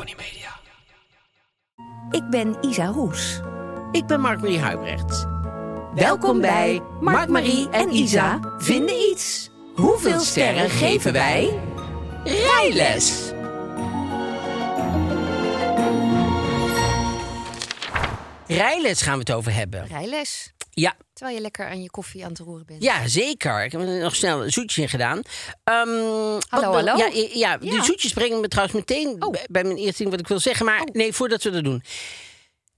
Tony Media. Ik ben Isa Roes. Ik ben Mark-Marie Huibrecht. Welkom bij Mark, Marie en Isa vinden iets. Hoeveel sterren geven wij? Rijles. Rijles gaan we het over hebben. rijles. Ja, Terwijl je lekker aan je koffie aan het roeren bent. ja zeker. Ik heb er nog snel een zoetje in gedaan. Wat Hallo, hallo. Ja, ja, ja, die zoetjes brengen me trouwens meteen Oh. bij, bij mijn eerste ding wat ik wil zeggen. Maar nee, voordat we dat doen.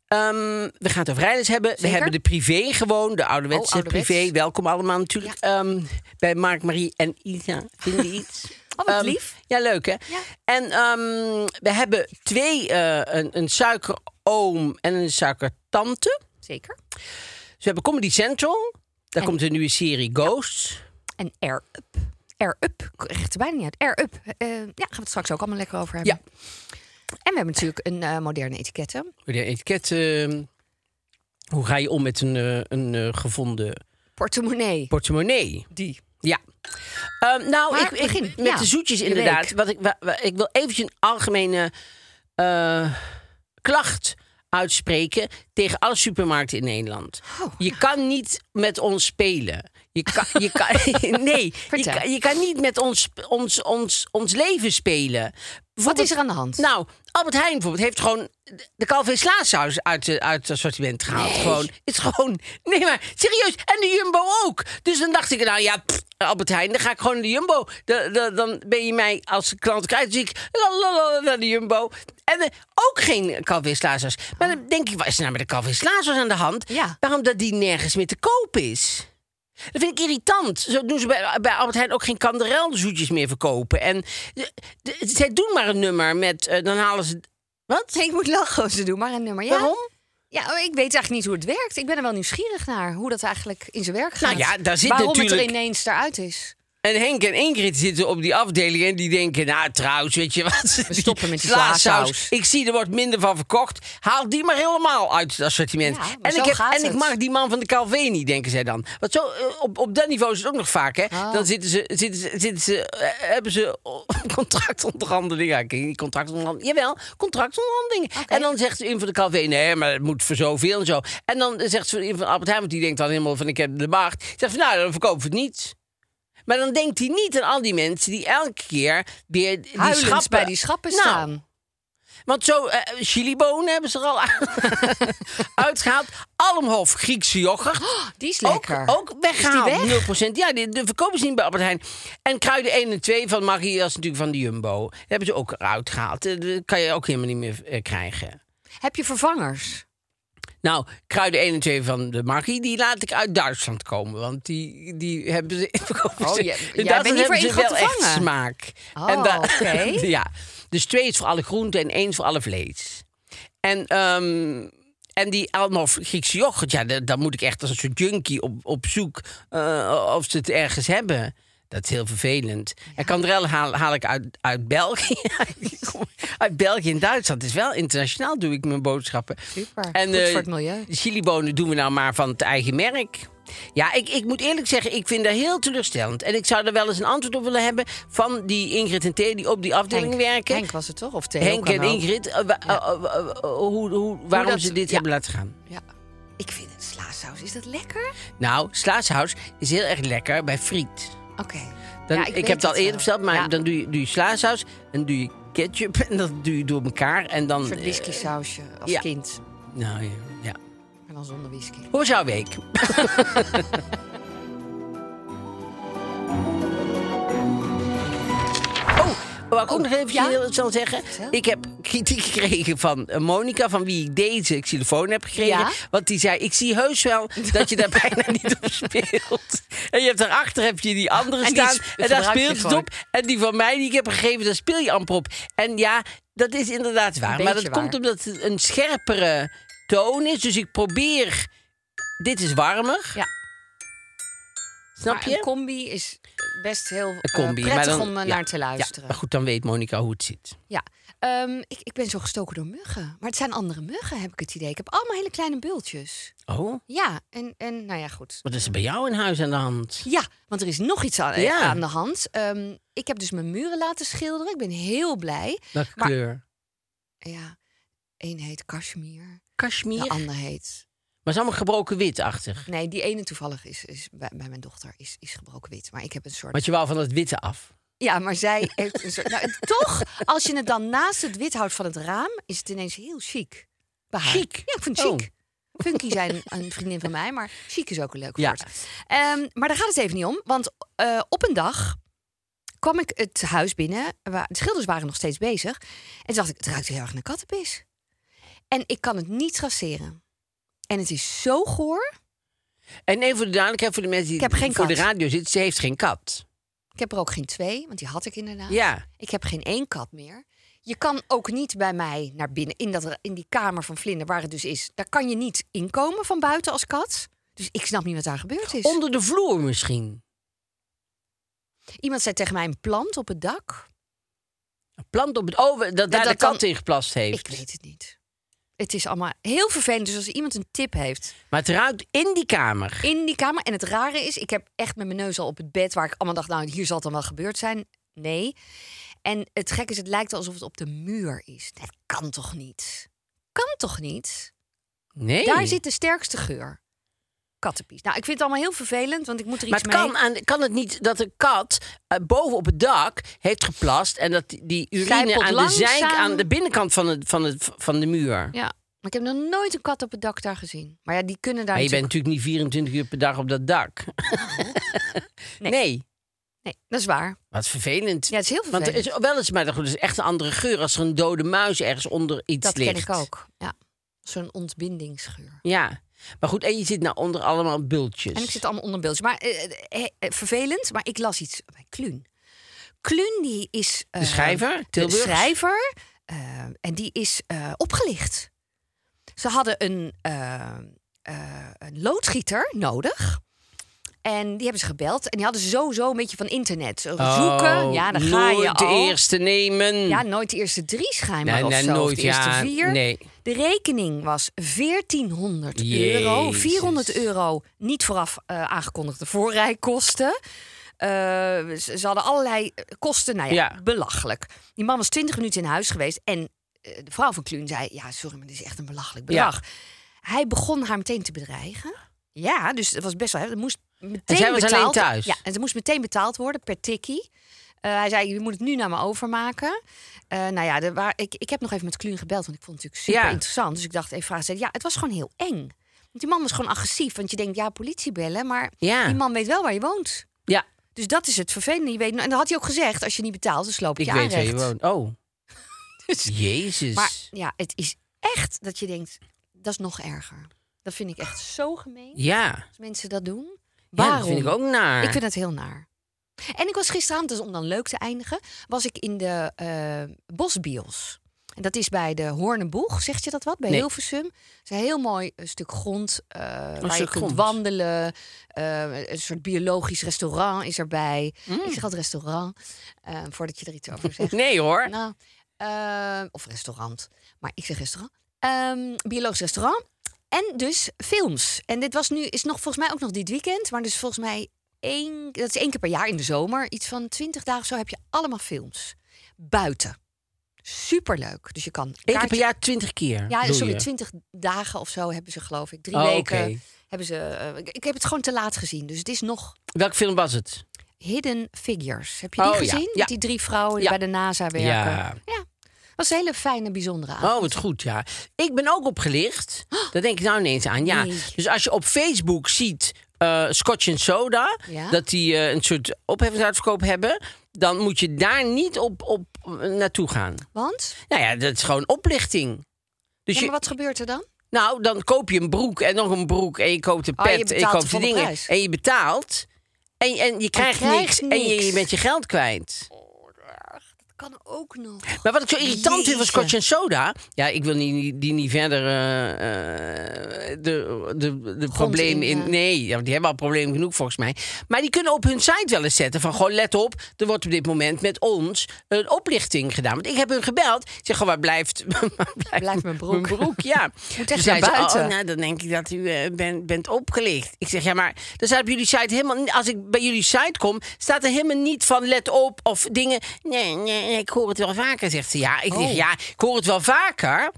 Ehm, we gaan het over rijles hebben. We hebben de privé gewoon, de ouderwetse Oh, privé. Welkom allemaal natuurlijk. Ehm, bij Mark, Marie en Isa. Vinden iets? Oh, wat lief. Ja, leuk hè? Ja. En we hebben twee, eh, een, een suikeroom en een suikertante. Zeker. We hebben Comedy Central. Daar En- komt een nieuwe serie Ghosts. En Air Up. Air Up. Het er bijna niet uit. Air Up. Eh, ja, gaan we het straks ook allemaal lekker over hebben. Ja. En we hebben natuurlijk een eh, moderne etiketten. De etiket. ehm, hoe ga je om met een, eh, een gevonden Portemonnee. portemonnee? Die. Ja. Ehm, nou, Maar ik, ik, begin. met Ja, de zoetjes de inderdaad. Wat ik, ik wil eventjes een algemene klacht uitspreken tegen alle supermarkten in Nederland. Oh, je kan niet met ons spelen. Je kan, je kan, nee, je kan, je kan niet met ons, ons, ons, ons leven spelen. Wat is er aan de hand? Nou, Albert Heijn bijvoorbeeld heeft gewoon de Calvé Slaasaus uit, de- uit het assortiment gehaald. Gewoon, het is gewoon, nee maar serieus. En de Jumbo ook. Dus dan dacht ik, nou ja, pff, Albert Heijn, dan ga ik gewoon naar de Jumbo. De, de- dan ben je mij als klant kwijt. Dus ik lalalala naar de Jumbo. En eh, ook geen Slaasaus. Maar dan denk ik, wat is er nou met de Slaasaus aan de hand? Ja. Waarom dat die nergens meer te koop is? Dat vind ik irritant. Zo doen ze bij, bij Albert Heijn ook geen kanderelzoetjes meer verkopen. En de- de- zij doen maar een nummer met... eh, dan halen ze... Wat? Ik moet lachen ze doen, maar een nummer. Ja? Waarom? Ja, maar ik weet eigenlijk niet hoe het werkt. Ik ben er wel nieuwsgierig naar hoe dat eigenlijk in zijn werk gaat. Nou ja, daar zit Waarom het natuurlijk- er ineens eruit is. En Henk en Ingrid zitten op die afdeling en die denken... Nou, trouwens, weet je wat? We stoppen met die slaasaus. Ik zie, er wordt minder van verkocht. Haal die maar helemaal uit het assortiment. Ja, en ik, heb, en ik mag die man van de Calvé niet, denken zij dan. Want zo, eh, op, op dat niveau is het ook nog vaak, hè? Oh. Dan zitten ze, zitten ze, zitten ze, eh, hebben ze contractonderhandelingen. Ja, contractonderhandelingen. Jawel, contractonderhandelingen. En dan zegt ze in van de Calvé, nee, maar het moet voor zoveel en zo. En dan zegt ze in van Albert Heijn, want die denkt dan helemaal van... ik heb de macht. Zegt van, nou, dan verkopen we het niet. Maar dan denkt hij niet aan al die mensen die elke keer weer die Huilend schappen... bij die schappen Nou, staan. Want zo, eh chilibonen hebben ze er al uitgehaald. Almhof, Griekse yoghurt. Die is Ook, lekker. ook weggehaald, Is die 0%. Ja, de, de verkopen ze niet bij Albert Heijn. En kruiden 1 en 2 van Maggi, dat is natuurlijk van de Jumbo. Die hebben ze ook eruit gehaald. Eh, Dat kan je ook helemaal niet meer eh, krijgen. Heb je vervangers? Nou, kruiden 1 en 2 van de Maggi, die laat ik uit Duitsland komen. Want die, die hebben ze... Oh, jij- in bent Duitsland hebben ze wel echt smaak. Oh, da- oké. ja, dus twee is voor alle groenten en één is voor alle vlees. En, ehm, en die Almof Griekse yoghurt, ja, da- dan moet ik echt als een soort junkie op, op zoek eh, of ze het ergens hebben. Dat is heel vervelend. En Kandrel haal, haal ik uit, uit België. uit België en Duitsland. Is wel internationaal, doe ik mijn boodschappen. Super. En, Goed voor het milieu. De chilibonen doen we nou maar van het eigen merk. Ja, ik, ik moet eerlijk zeggen, ik vind dat heel teleurstellend. En ik zou er wel eens een antwoord op willen hebben van die Ingrid en Thea die op die afdeling Henk, werken. Henk was het toch? Of Theo Henk en. Ingrid, wa- hoe, hoe, waarom dat- ze dit ja. hebben laten gaan. Ja. Ik vind het slaasaus. Is dat lekker? Nou, slaashuis is heel erg lekker bij friet. Oké. Dan, Ja, ik ik, heb het al eerder wel. verteld, maar Ja. dan doe je, doe je slaasaus en doe je ketchup en dat doe je door elkaar. En dan, Een soort eh, whisky sausje als ja. kind. nou ja, ja. Maar dan zonder whisky. Hoe was jouw week? wou ik ook nog even ja? snel zeggen. Ik heb kritiek gekregen van eh, Monica, van wie ik deze xylofoon heb gekregen. Ja? Want die zei, ik zie heus wel dat je daar bijna niet op speelt. En je hebt daarachter heb je die andere En staan. En daar speelt het op. En die van mij die ik heb gegeven, daar speel je amper op. En ja, dat is inderdaad waar. Maar dat waar. komt omdat het een scherpere toon is. Dus ik probeer... Dit is warmer. Ja. Snap maar je? een combi is best heel eh, combi. prettig dan, om eh, ja, naar te luisteren. Ja, maar goed, dan weet Monica hoe het zit. Ja, Ehm, ik, ik ben zo gestoken door muggen. Maar het zijn andere muggen, heb ik het idee. Ik heb allemaal hele kleine bultjes. Oh, Ja, en, en nou ja, goed. wat is er bij jou in huis aan de hand? Ja, want er is nog iets aan, Ja. aan de hand. Ehm, ik heb dus mijn muren laten schilderen. Ik ben heel blij. Welke Maar- kleur? Ja, één heet Kashmir, Kashmir? de ander heet... Maar is allemaal gebroken wit achter. Nee, die ene toevallig is, is bij, bij mijn dochter is, is gebroken wit. Maar ik heb een soort... Want je wou van het witte af. Ja, maar zij heeft een soort... Nou, toch, als je het dan naast het wit houdt van het raam... is het ineens heel chic. Bij haar. Chic? Ja, ik vind het Oh. chic. Funky zijn een vriendin van mij, maar chic is ook een leuk Ja. woord. Ehm, maar daar gaat het even niet om. Want eh, op een dag kwam ik het huis binnen. Waar, de schilders waren nog steeds bezig. En toen dacht ik, het ruikt heel erg naar kattenpis. En ik kan het niet traceren. En het is zo goor. En even voor de duidelijkheid, voor de mensen die Ik heb geen voor de radio zitten, ze heeft geen kat. Ik heb er ook geen twee, want die had ik inderdaad. Ja. Ik heb geen één kat meer. Je kan ook niet bij mij naar binnen, in, dat, in die kamer van Vlinder, waar het dus is. Daar kan je niet inkomen van buiten als kat. Dus ik snap niet wat daar gebeurd is. Onder de vloer misschien. Iemand zei tegen mij een plant op het dak. Een plant op het... Oh, dat daar dat de kan- kat in geplast heeft. Ik weet het niet. Het is allemaal heel vervelend. Dus als iemand een tip heeft Maar het ruikt in die kamer. in die kamer. En het rare is, ik heb echt met mijn neus al op het bed... waar ik allemaal dacht, nou, hier zal het dan wel gebeurd zijn. Nee. En het gek is, het lijkt alsof het op de muur is. Dat kan toch niet? Kan toch niet? Nee. Daar zit de sterkste geur. Kattenpies. Nou, ik vind het allemaal heel vervelend, want ik moet er Maar iets het mee. kan, aan, kan het niet dat een kat eh, boven op het dak heeft geplast... en dat die- die urine aan de, zijk, aan de binnenkant van, het, van, het, van de muur. Ja, maar ik heb nog nooit een kat op het dak daar gezien. Maar ja, die kunnen daar Maar je bent natuurlijk- niet 24 uur per dag op dat dak. Nee. nee. Nee, dat is waar. Wat vervelend. Ja, het is heel Want vervelend. er is wel eens, maar het is echt een andere geur als er een dode muis ergens onder iets dat ligt. ken ik ook. Ja. Zo'n ontbindingsgeur. Ja. Maar goed, en je zit nou onder allemaal bultjes. En ik zit allemaal onder beeldje. Maar eh, eh, eh, vervelend, maar ik las iets bij Kluun. Kluun die is... eh, De schrijver, De schrijver. eh, en die is eh, opgelicht. Ze hadden een, eh, eh, een loodgieter nodig. En die hebben ze gebeld. En die hadden ze sowieso een beetje van internet. Zo Zoeken. Oh, Ja, dan ga je nooit de al. eerste nemen. Ja, nooit de eerste drie schijnbaar Nee, of nee, zo. of nooit, de eerste ja, vier. nee. De rekening was 1400 euro. Jezus. 400 euro niet vooraf eh, aangekondigde voorrijkosten. Eh, ze, ze hadden allerlei eh, kosten. Nou ja, Ja. belachelijk. Die man was 20 minuten in huis geweest. En de vrouw van Kluun zei... Ja, sorry, maar dit is echt een belachelijk bedrag. Hij begon haar meteen te bedreigen. Ja, dus het was best wel... Het moest meteen zij was alleen betaald, thuis? Ja, en ze moest meteen betaald worden per tikkie. Hij zei, je moet het nu naar me overmaken. Eh, nou ja, er waar, ik, ik heb nog even met Kluun gebeld, want ik vond het natuurlijk super Ja. interessant. Dus ik dacht even vragen. Ja, het was gewoon heel eng. Want die man was gewoon agressief. Want je denkt, ja, politie bellen. Maar Ja. die man weet wel waar je woont. Ja, Dus dat is het vervelende. Je weet, en dat had hij ook gezegd. Als je niet betaalt, dan sloop ik, ik je weet waar je aanrecht. woont. Oh, Dus- jezus. maar ja, het is echt dat je denkt, dat is nog erger. Dat vind ik echt zo gemeen. ja. Als mensen dat doen. ja, Waarom? dat vind ik ook naar. Ik vind het heel naar. En ik was gisteravond, dus om dan leuk te eindigen, was ik in de eh Bosbios. En dat is bij de Hoornenboeg, zegt je dat wat? Bij Nee. Hilversum. Het is een heel mooi eh, stuk grond waar je stuk kunt grond. wandelen. Een soort biologisch restaurant is erbij. Mm. Ik zeg altijd restaurant, voordat je er iets over zegt. Nee hoor. Nou, of restaurant. Maar ik zeg restaurant. Ehm, biologisch restaurant. En dus films. En dit was nu, is nog volgens mij ook nog dit weekend. Maar dus volgens mij één, dat is één keer per jaar in de zomer. Iets van twintig dagen zo heb je allemaal films. Buiten. Superleuk. Dus je kan. Eén keer per jaar twintig keer. Ja, sorry, twintig dagen of zo hebben ze geloof ik. Drie Oh, weken hebben ze. eh, ik, ik heb het gewoon te laat gezien. Dus het is nog. Welke film was het? Hidden Figures. Heb je die Oh, gezien? Ja. Met die drie vrouwen die Ja. bij de NASA werken. Ja. ja. was een hele fijne, bijzondere avond. Oh, wat goed, ja. Ik ben ook opgelicht. Daar denk ik nou ineens aan. Ja. Nee. Dus als je op Facebook ziet eh, Scotch en Soda... Ja. dat die eh, een soort opheffingsuitverkoop hebben... dan moet je daar niet op, op eh, naartoe gaan. Want? Nou ja, dat is gewoon oplichting. Dus Ja, je, maar wat gebeurt er dan? Nou, dan koop je een broek en nog een broek... en je koopt een Oh, je pet en je koopt de dingen. prijs. En je betaalt... En, en je krijgt, krijgt niks, En je, je bent je geld kwijt. Kan ook nog. Maar wat ik zo irritant vind van Jeetje. Scotch en Soda... Ja, ik wil niet, die niet verder eh, de, de, de problemen in... ja. Nee, ja, die hebben al problemen genoeg volgens mij. Maar die kunnen op hun site wel eens zetten van... Gewoon let op, er wordt op dit moment met ons een oplichting gedaan. Want ik heb hun gebeld. Ik zeg gewoon, waar blijft, waar blijft, Blijft mijn broek? Mijn broek, ja. Moet echt naar ze, buiten. oh, nou, dan denk ik dat u eh, bent, bent opgelicht. Ik zeg, ja, maar er staat op jullie site helemaal... Als ik bij jullie site kom, staat er helemaal niet van let op of dingen... Nee, nee, ik hoor het wel vaker, zegt ze. Ja, ik zeg, Oh. ja, ik hoor het wel vaker.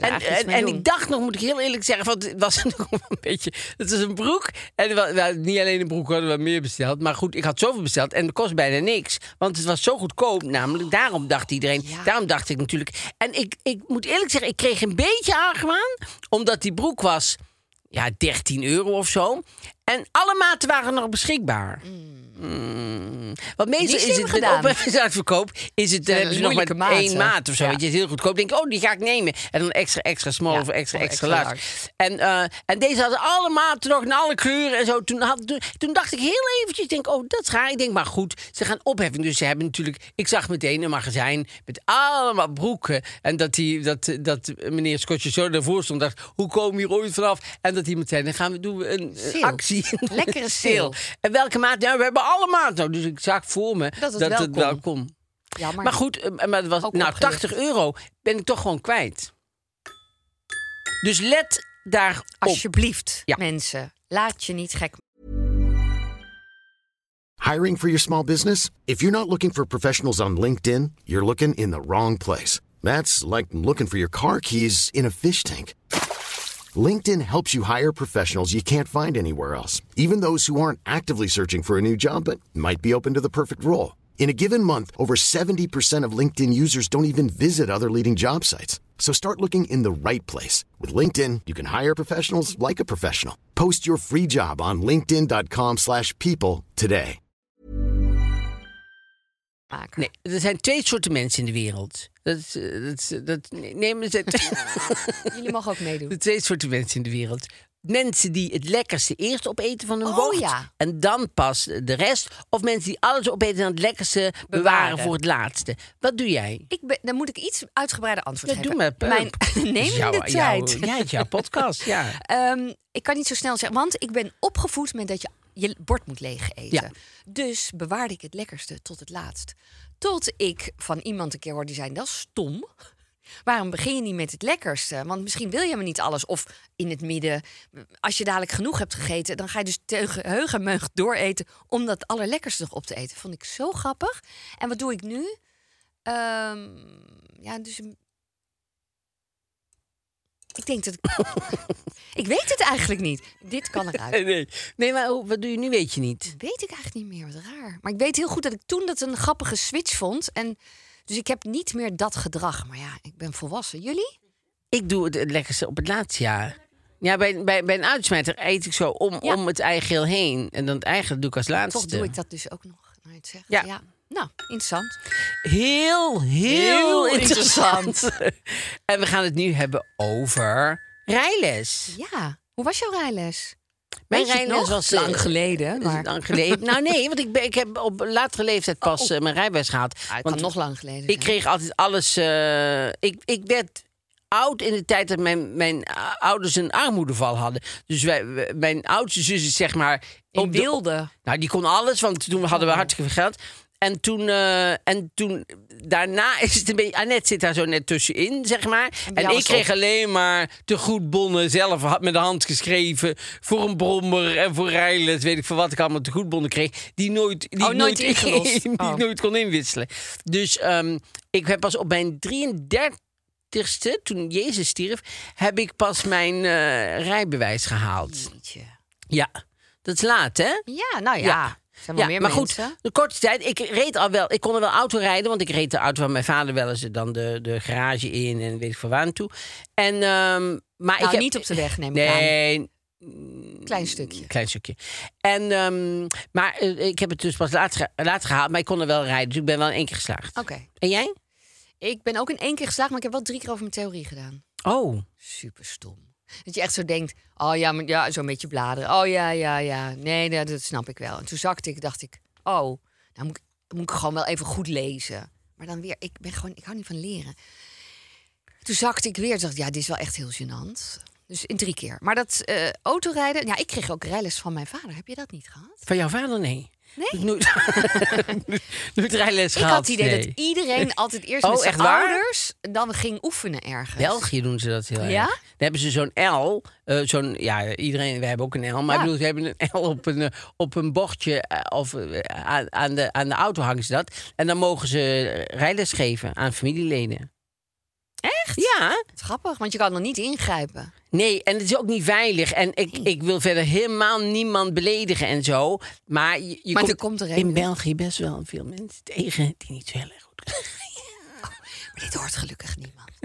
En, en, ik dacht nog, moet ik heel eerlijk zeggen, want het was nog een beetje... Het was een broek. En wel, niet alleen een broek, we hadden we meer besteld. Maar goed, ik had zoveel besteld en het kost bijna niks. Want het was zo goedkoop namelijk. Daarom dacht iedereen, Ja. daarom dacht ik natuurlijk... En ik, ik moet eerlijk zeggen, ik kreeg een beetje argwaan. Omdat die broek was, ja, 13 euro of zo. En alle maten waren nog beschikbaar. Mm. Want meestal is het gedaan. is het dan Zijn hebben ze nog maar één maat of zo. Ja. Weet je, het is heel goedkoop. Denk ik, oh, die ga ik nemen. En dan extra, extra small Ja, of extra, extra, extra large. En, eh, en deze hadden alle maten nog in alle kleuren en zo. Toen, had, toen, toen dacht ik heel eventjes, denk, oh, dat is raar. Ik denk, maar goed, ze gaan opheffing. Dus ze hebben natuurlijk, ik zag meteen een magazijn met allemaal broeken. En dat, die, dat, dat meneer Scotje zo daarvoor stond, dacht, hoe komen we hier ooit vanaf? En dat iemand zei, dan gaan we doen we een, actie. Lekkere sale. En welke maat? Nou, we hebben alle maten. Nou, dus ik zag voor me Dat het dat wel het wel kon. maar, goed, eh, maar het was, Ook nou, opgelicht. 80 euro ben ik toch gewoon kwijt. Dus let daarop. alsjeblieft, Ja. mensen, laat je niet gek Hiring for your small business? If you're not looking for professionals on LinkedIn, you're looking in the wrong place. That's like looking for your car keys in a fish tank. LinkedIn helps you hire professionals you can't find anywhere else, even those who aren't actively searching for a new job but might be open to the perfect role. In a given month, over 70% of LinkedIn users don't even visit other leading job sites. So start looking in the right place. With LinkedIn, you can hire professionals like a professional. Post your free job on linkedin.com/people slash people today. Nee, er zijn twee soorten mensen in de wereld. Dat, eh, dat, dat nemen ze. Jullie mogen ook meedoen. De twee soorten mensen in de wereld. Mensen die het lekkerste eerst opeten van hun Oh, bord. ja. En dan pas de rest. Of mensen die alles opeten en het lekkerste bewaren, Bewaren. voor het laatste. Wat doe jij? Ik ben, dan moet ik iets uitgebreider antwoord Ja, geven. doe. Mijn neem de tijd. ja, het jouw podcast, ja. Ehm, ik kan niet zo snel zeggen, want ik ben opgevoed met dat je je bord moet leeg eten. Ja. Dus bewaarde ik het lekkerste tot het laatst. Tot ik van iemand een keer hoorde zei, dat is stom. Waarom begin je niet met het lekkerste? Want misschien wil je maar niet alles. Of in het midden. Als je dadelijk genoeg hebt gegeten, dan ga je dus tegen heug en dooreten om dat allerlekkerste nog op te eten. Vond ik zo grappig. En wat doe ik nu? Ehm, ja, dus ik denk dat ik... ik weet het eigenlijk niet. Dit kan eruit. Nee, nee. nee maar hoe- wat doe je nu, weet je niet. Weet ik eigenlijk niet meer, wat raar. Maar ik weet heel goed dat ik toen dat een grappige switch vond. En dus ik heb niet meer dat gedrag. Maar ja, ik ben volwassen. Jullie? Ik doe het, lekkerste op het laatste jaar. Ja, bij, bij, bij een uitsmijter eet ik zo om, Ja. om het eigeel heen. En dan het eigen doe ik als laatste. Toch doe ik dat dus ook nog. Nou, het zegt. Ja. Nou, interessant. Heel, heel, Heel interessant. en we gaan het nu hebben over rijles. Ja. Hoe was jouw rijles? Mijn rijles was eh, lang geleden. is Maar lang geleden. nou nee, want ik, ben, ik heb op latere leeftijd pas eh, mijn rijbewijs gehad. Ah, het want nog lang geleden ik zijn. kreeg altijd alles. eh, ik, ik werd oud in de tijd dat mijn, mijn ouders een armoedeval hadden. Dus wij, wij- mijn oudste zus is zeg maar. In op wilde. nou, die kon alles, want toen hadden we hartstikke veel geld. En toen, eh, en toen, daarna is het een beetje. Annette zit daar zo net tussenin, zeg maar. En ik kreeg op. alleen maar te goed bonnen zelf had met de hand geschreven. Voor een brommer en voor rijles, weet ik veel wat ik allemaal te goed bonnen kreeg. Die nooit, die Oh, nooit die Oh. nooit kon inwisselen. Dus ehm, ik heb pas op mijn 33ste, toen Jezus stierf, heb ik pas mijn eh, rijbewijs gehaald. Jeetje. Ja, dat is laat, hè? Ja, nou ja. Ja. Ja, meer maar goed, de korte tijd. Ik reed al wel. Ik kon er wel auto rijden, want ik reed de auto van mijn vader wel eens dan de, de garage in en weet ik voor waar aan toe. En, ehm, maar ik Nou, heb, niet op de weg, neem ik aan. Nee, Klein stukje. klein stukje. En, ehm, maar eh, ik heb het dus pas ge- later gehaald, maar ik kon er wel rijden. Dus ik ben wel in één keer geslaagd. Oké. En jij? Ik ben ook in één keer geslaagd, maar ik heb wel drie keer over mijn theorie gedaan. Oh, Super stom. Dat je echt zo denkt, oh ja, maar ja, zo'n beetje bladeren. Oh ja, ja, ja. Nee, dat snap ik wel. En toen zakte ik, dacht ik, oh, nou moet ik, moet ik gewoon wel even goed lezen. Maar dan weer, ik ben gewoon, ik hou niet van leren. Toen zakte ik weer, toen dacht ja, dit is wel echt heel gênant. Dus in drie keer. Maar dat eh, autorijden, ja, ik kreeg ook rijles van mijn vader. Heb je dat niet gehad? van jouw vader? Nee. Nee? Nooit, nooit rijles Ik had het idee nee. dat iedereen altijd eerst Oh, met zijn echt waar? ouders dan ging oefenen ergens. België doen ze dat heel erg. Ja? Dan hebben ze zo'n L. eh, zo'n, ja, iedereen, wij hebben ook een L. Maar Ja. ik bedoel, ze hebben een L op een, eh, op een bordje. eh, of aan, aan, de, aan de auto hangen ze dat. En dan mogen ze rijles geven aan familieleden. Echt? Ja. Grappig, want je kan nog niet ingrijpen. Nee, en het is ook niet veilig. En ik, ik wil verder helemaal niemand beledigen en zo. Maar je, je Maar komt er komt er in België best wel veel mensen tegen die niet zo heel erg goed kunnen. Maar dit hoort gelukkig niemand.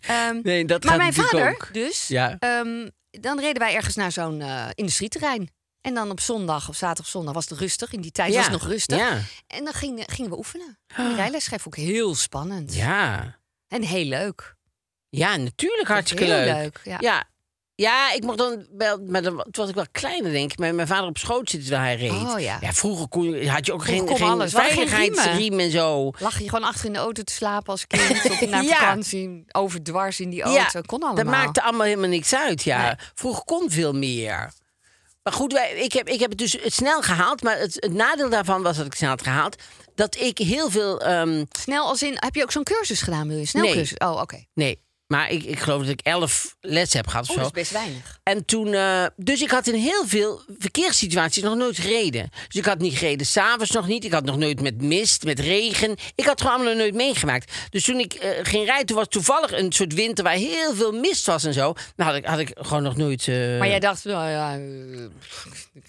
Ehm, Nee, dat maar mijn vader, ook. dus, Ja. ehm, dan reden wij ergens naar zo'n eh, industrieterrein. En dan op zondag of zaterdag of zondag was het rustig. In die tijd was het nog rustig. Ja. En dan gingen, gingen we oefenen. Die rijles schrijven ook heel spannend. Ja. En heel leuk. Ja, natuurlijk hartstikke Heel leuk. leuk, ja. ja. Ja, ik mocht dan wel, maar dan toen was ik wel kleiner, denk ik. Met mijn vader op schoot zitten terwijl hij reed. Oh, ja. vroeger kon, je- had je ook Vroeger geen, geen alles. Veiligheidsriem en zo. Lag je gewoon achter in de auto te slapen als kind. Op naar Ja. vakantie. Overdwars in die auto. kon allemaal. dat maakte allemaal helemaal niks uit. Ja. Nee. Vroeger kon veel meer. Maar goed, wij, ik, heb, ik heb het dus snel gehaald. Maar het, het nadeel daarvan was dat ik snel had gehaald. Dat ik heel veel... ehm, Snel als in, heb je ook zo'n cursus gedaan, wil je? Snel Nee. cursus? Oh, oké. nee, maar ik, ik geloof dat ik elf les heb gehad of Oh, zo. dat is best weinig. En toen, eh, dus ik had in heel veel verkeerssituaties nog nooit gereden. Dus ik had niet gereden, s'avonds nog niet. Ik had nog nooit met mist, met regen. Ik had gewoon allemaal nog nooit meegemaakt. Dus toen ik eh, ging rijden, toen was toevallig een soort winter waar heel veel mist was en zo. Nou had ik, had ik gewoon nog nooit. eh, Maar jij dacht, nou ja, eh,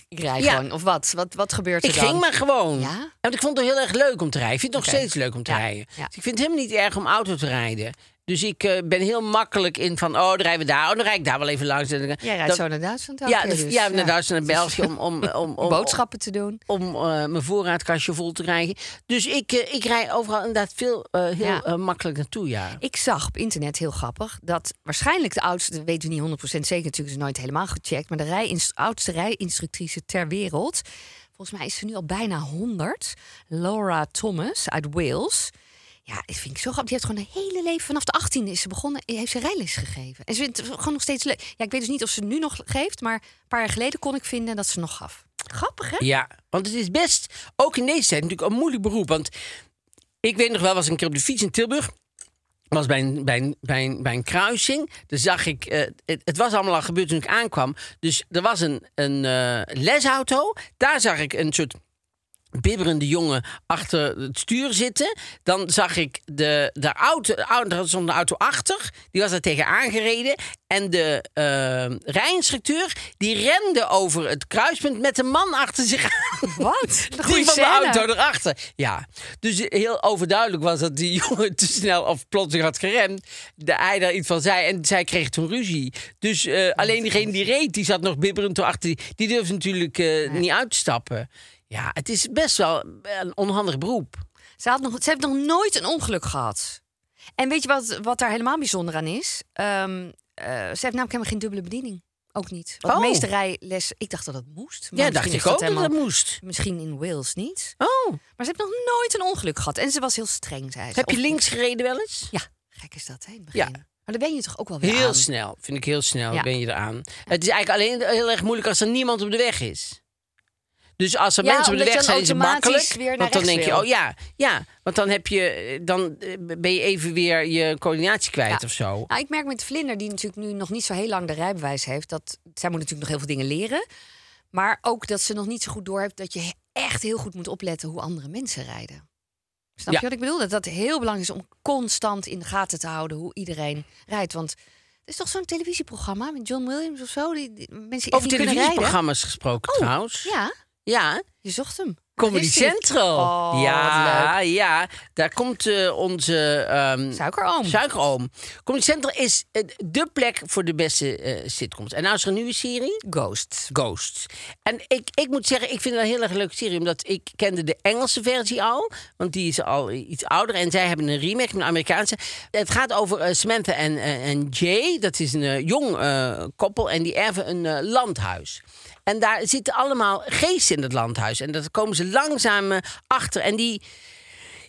ik rij Ja. gewoon. Of wat? Wat, wat gebeurt er ik dan? ging maar gewoon. Ja? Want ik vond het heel erg leuk om te rijden. Ik vind het nog Oké. steeds leuk om te Ja, rijden. ja. Dus ik vind het helemaal niet erg om auto te rijden. Dus ik eh, ben heel makkelijk in van, oh, dan rijden we daar. Oh, dan rijd ik daar wel even langs. Jij rijdt zo naar Duitsland Ja, dus- dus, ja, naar Duitsland en België om, om, om, om, Boodschappen te doen. om eh, mijn voorraadkastje vol te krijgen. Dus ik, eh, ik rij overal inderdaad veel heel makkelijk naartoe, ja. Ik zag op internet heel grappig dat waarschijnlijk de oudste, dat weten we niet 100% zeker, natuurlijk is nooit helemaal gecheckt, maar de rijinst- oudste rijinstructrice ter wereld, volgens mij is ze nu al bijna 100, Laura Thomas uit Wales. Ja, dat vind ik zo grappig. Die heeft gewoon een hele leven, vanaf de 18e is ze begonnen, heeft ze rijles gegeven. En ze vindt het gewoon nog steeds leuk. Ja, ik weet dus niet of ze nu nog geeft, maar een paar jaar geleden kon ik vinden dat ze nog gaf. Grappig, hè? Ja, want het is best, ook in deze tijd, natuurlijk een moeilijk beroep. Want ik weet nog wel, was een keer op de fiets in Tilburg. was bij een, bij een, bij een, bij een kruising. Daar zag ik, eh, het, het was allemaal al gebeurd toen ik aankwam. Dus er was een, een eh, lesauto. Daar zag ik een soort bibberende jongen achter het stuur zitten. Dan zag ik de, de auto, de auto, er stond een auto achter. Die was er tegen aangereden. En de eh, rijinstructeur, die rende over het kruispunt met een man achter zich aan. Wat? Die van de auto erachter. Ja, dus heel overduidelijk was dat die jongen te snel of plotseling had geremd. De hij daar iets van zei en zij kreeg toen ruzie. Dus eh, alleen diegene die reed, die zat nog bibberend erachter. Die, die durfde natuurlijk eh, niet uit te stappen. Ja, het is best wel een onhandig beroep. Ze, had nog, ze heeft nog nooit een ongeluk gehad. En weet je wat, wat daar helemaal bijzonder aan is? Ehm, eh, ze heeft namelijk helemaal geen dubbele bediening. Ook niet. Want Oh. de meeste rijles, ik dacht dat dat moest. Maar Ja, dacht misschien ik ook dat helemaal- dat moest. Misschien in Wales niet. Oh, Maar ze heeft nog nooit een ongeluk gehad. En ze was heel streng, zei ze. heb je Of- links gereden wel eens? Ja, gek is dat, hè, in het begin. Ja. Maar dan ben je toch ook wel weer Heel aan. snel, vind ik heel snel Ja. ben je eraan. Het is eigenlijk alleen heel erg moeilijk als er niemand op de weg is. Dus als er Ja, mensen op de weg zijn, is het makkelijk. weer want dan denk je, oh ja, ja. Want dan, heb je, dan eh, ben je even weer je coördinatie kwijt Ja. of zo. Nou, ik merk met Vlinder, die natuurlijk nu nog niet zo heel lang de rijbewijs heeft, dat zij moet natuurlijk nog heel veel dingen leren. Maar ook dat ze nog niet zo goed doorheeft dat je echt heel goed moet opletten hoe andere mensen rijden. Snap Ja. je wat ik bedoel? Dat dat heel belangrijk is om constant in de gaten te houden hoe iedereen rijdt. Want er is toch zo'n televisieprogramma met John Williams of zo? Die, die mensen die Over televisieprogramma's gesproken Oh, trouwens. Ja, Ja, Je zocht hem. Comedy. Central. Oh, ja, ja, daar komt eh, onze ehm, Suikeroom. Suikeroom. Comedy Central is eh, de plek voor de beste eh, sitcoms. En nou is er een nieuwe serie. Ghost. Ghosts. En ik, ik moet zeggen, ik vind het een heel erg leuke serie. Omdat ik kende de Engelse versie al. Want die is al iets ouder. En zij hebben een remake, een Amerikaanse. Het gaat over Samantha en, en Jay. Dat is een jong koppel. En die erven een landhuis. En daar zitten allemaal geesten in het landhuis. En daar komen ze langzaam eh, achter. En die...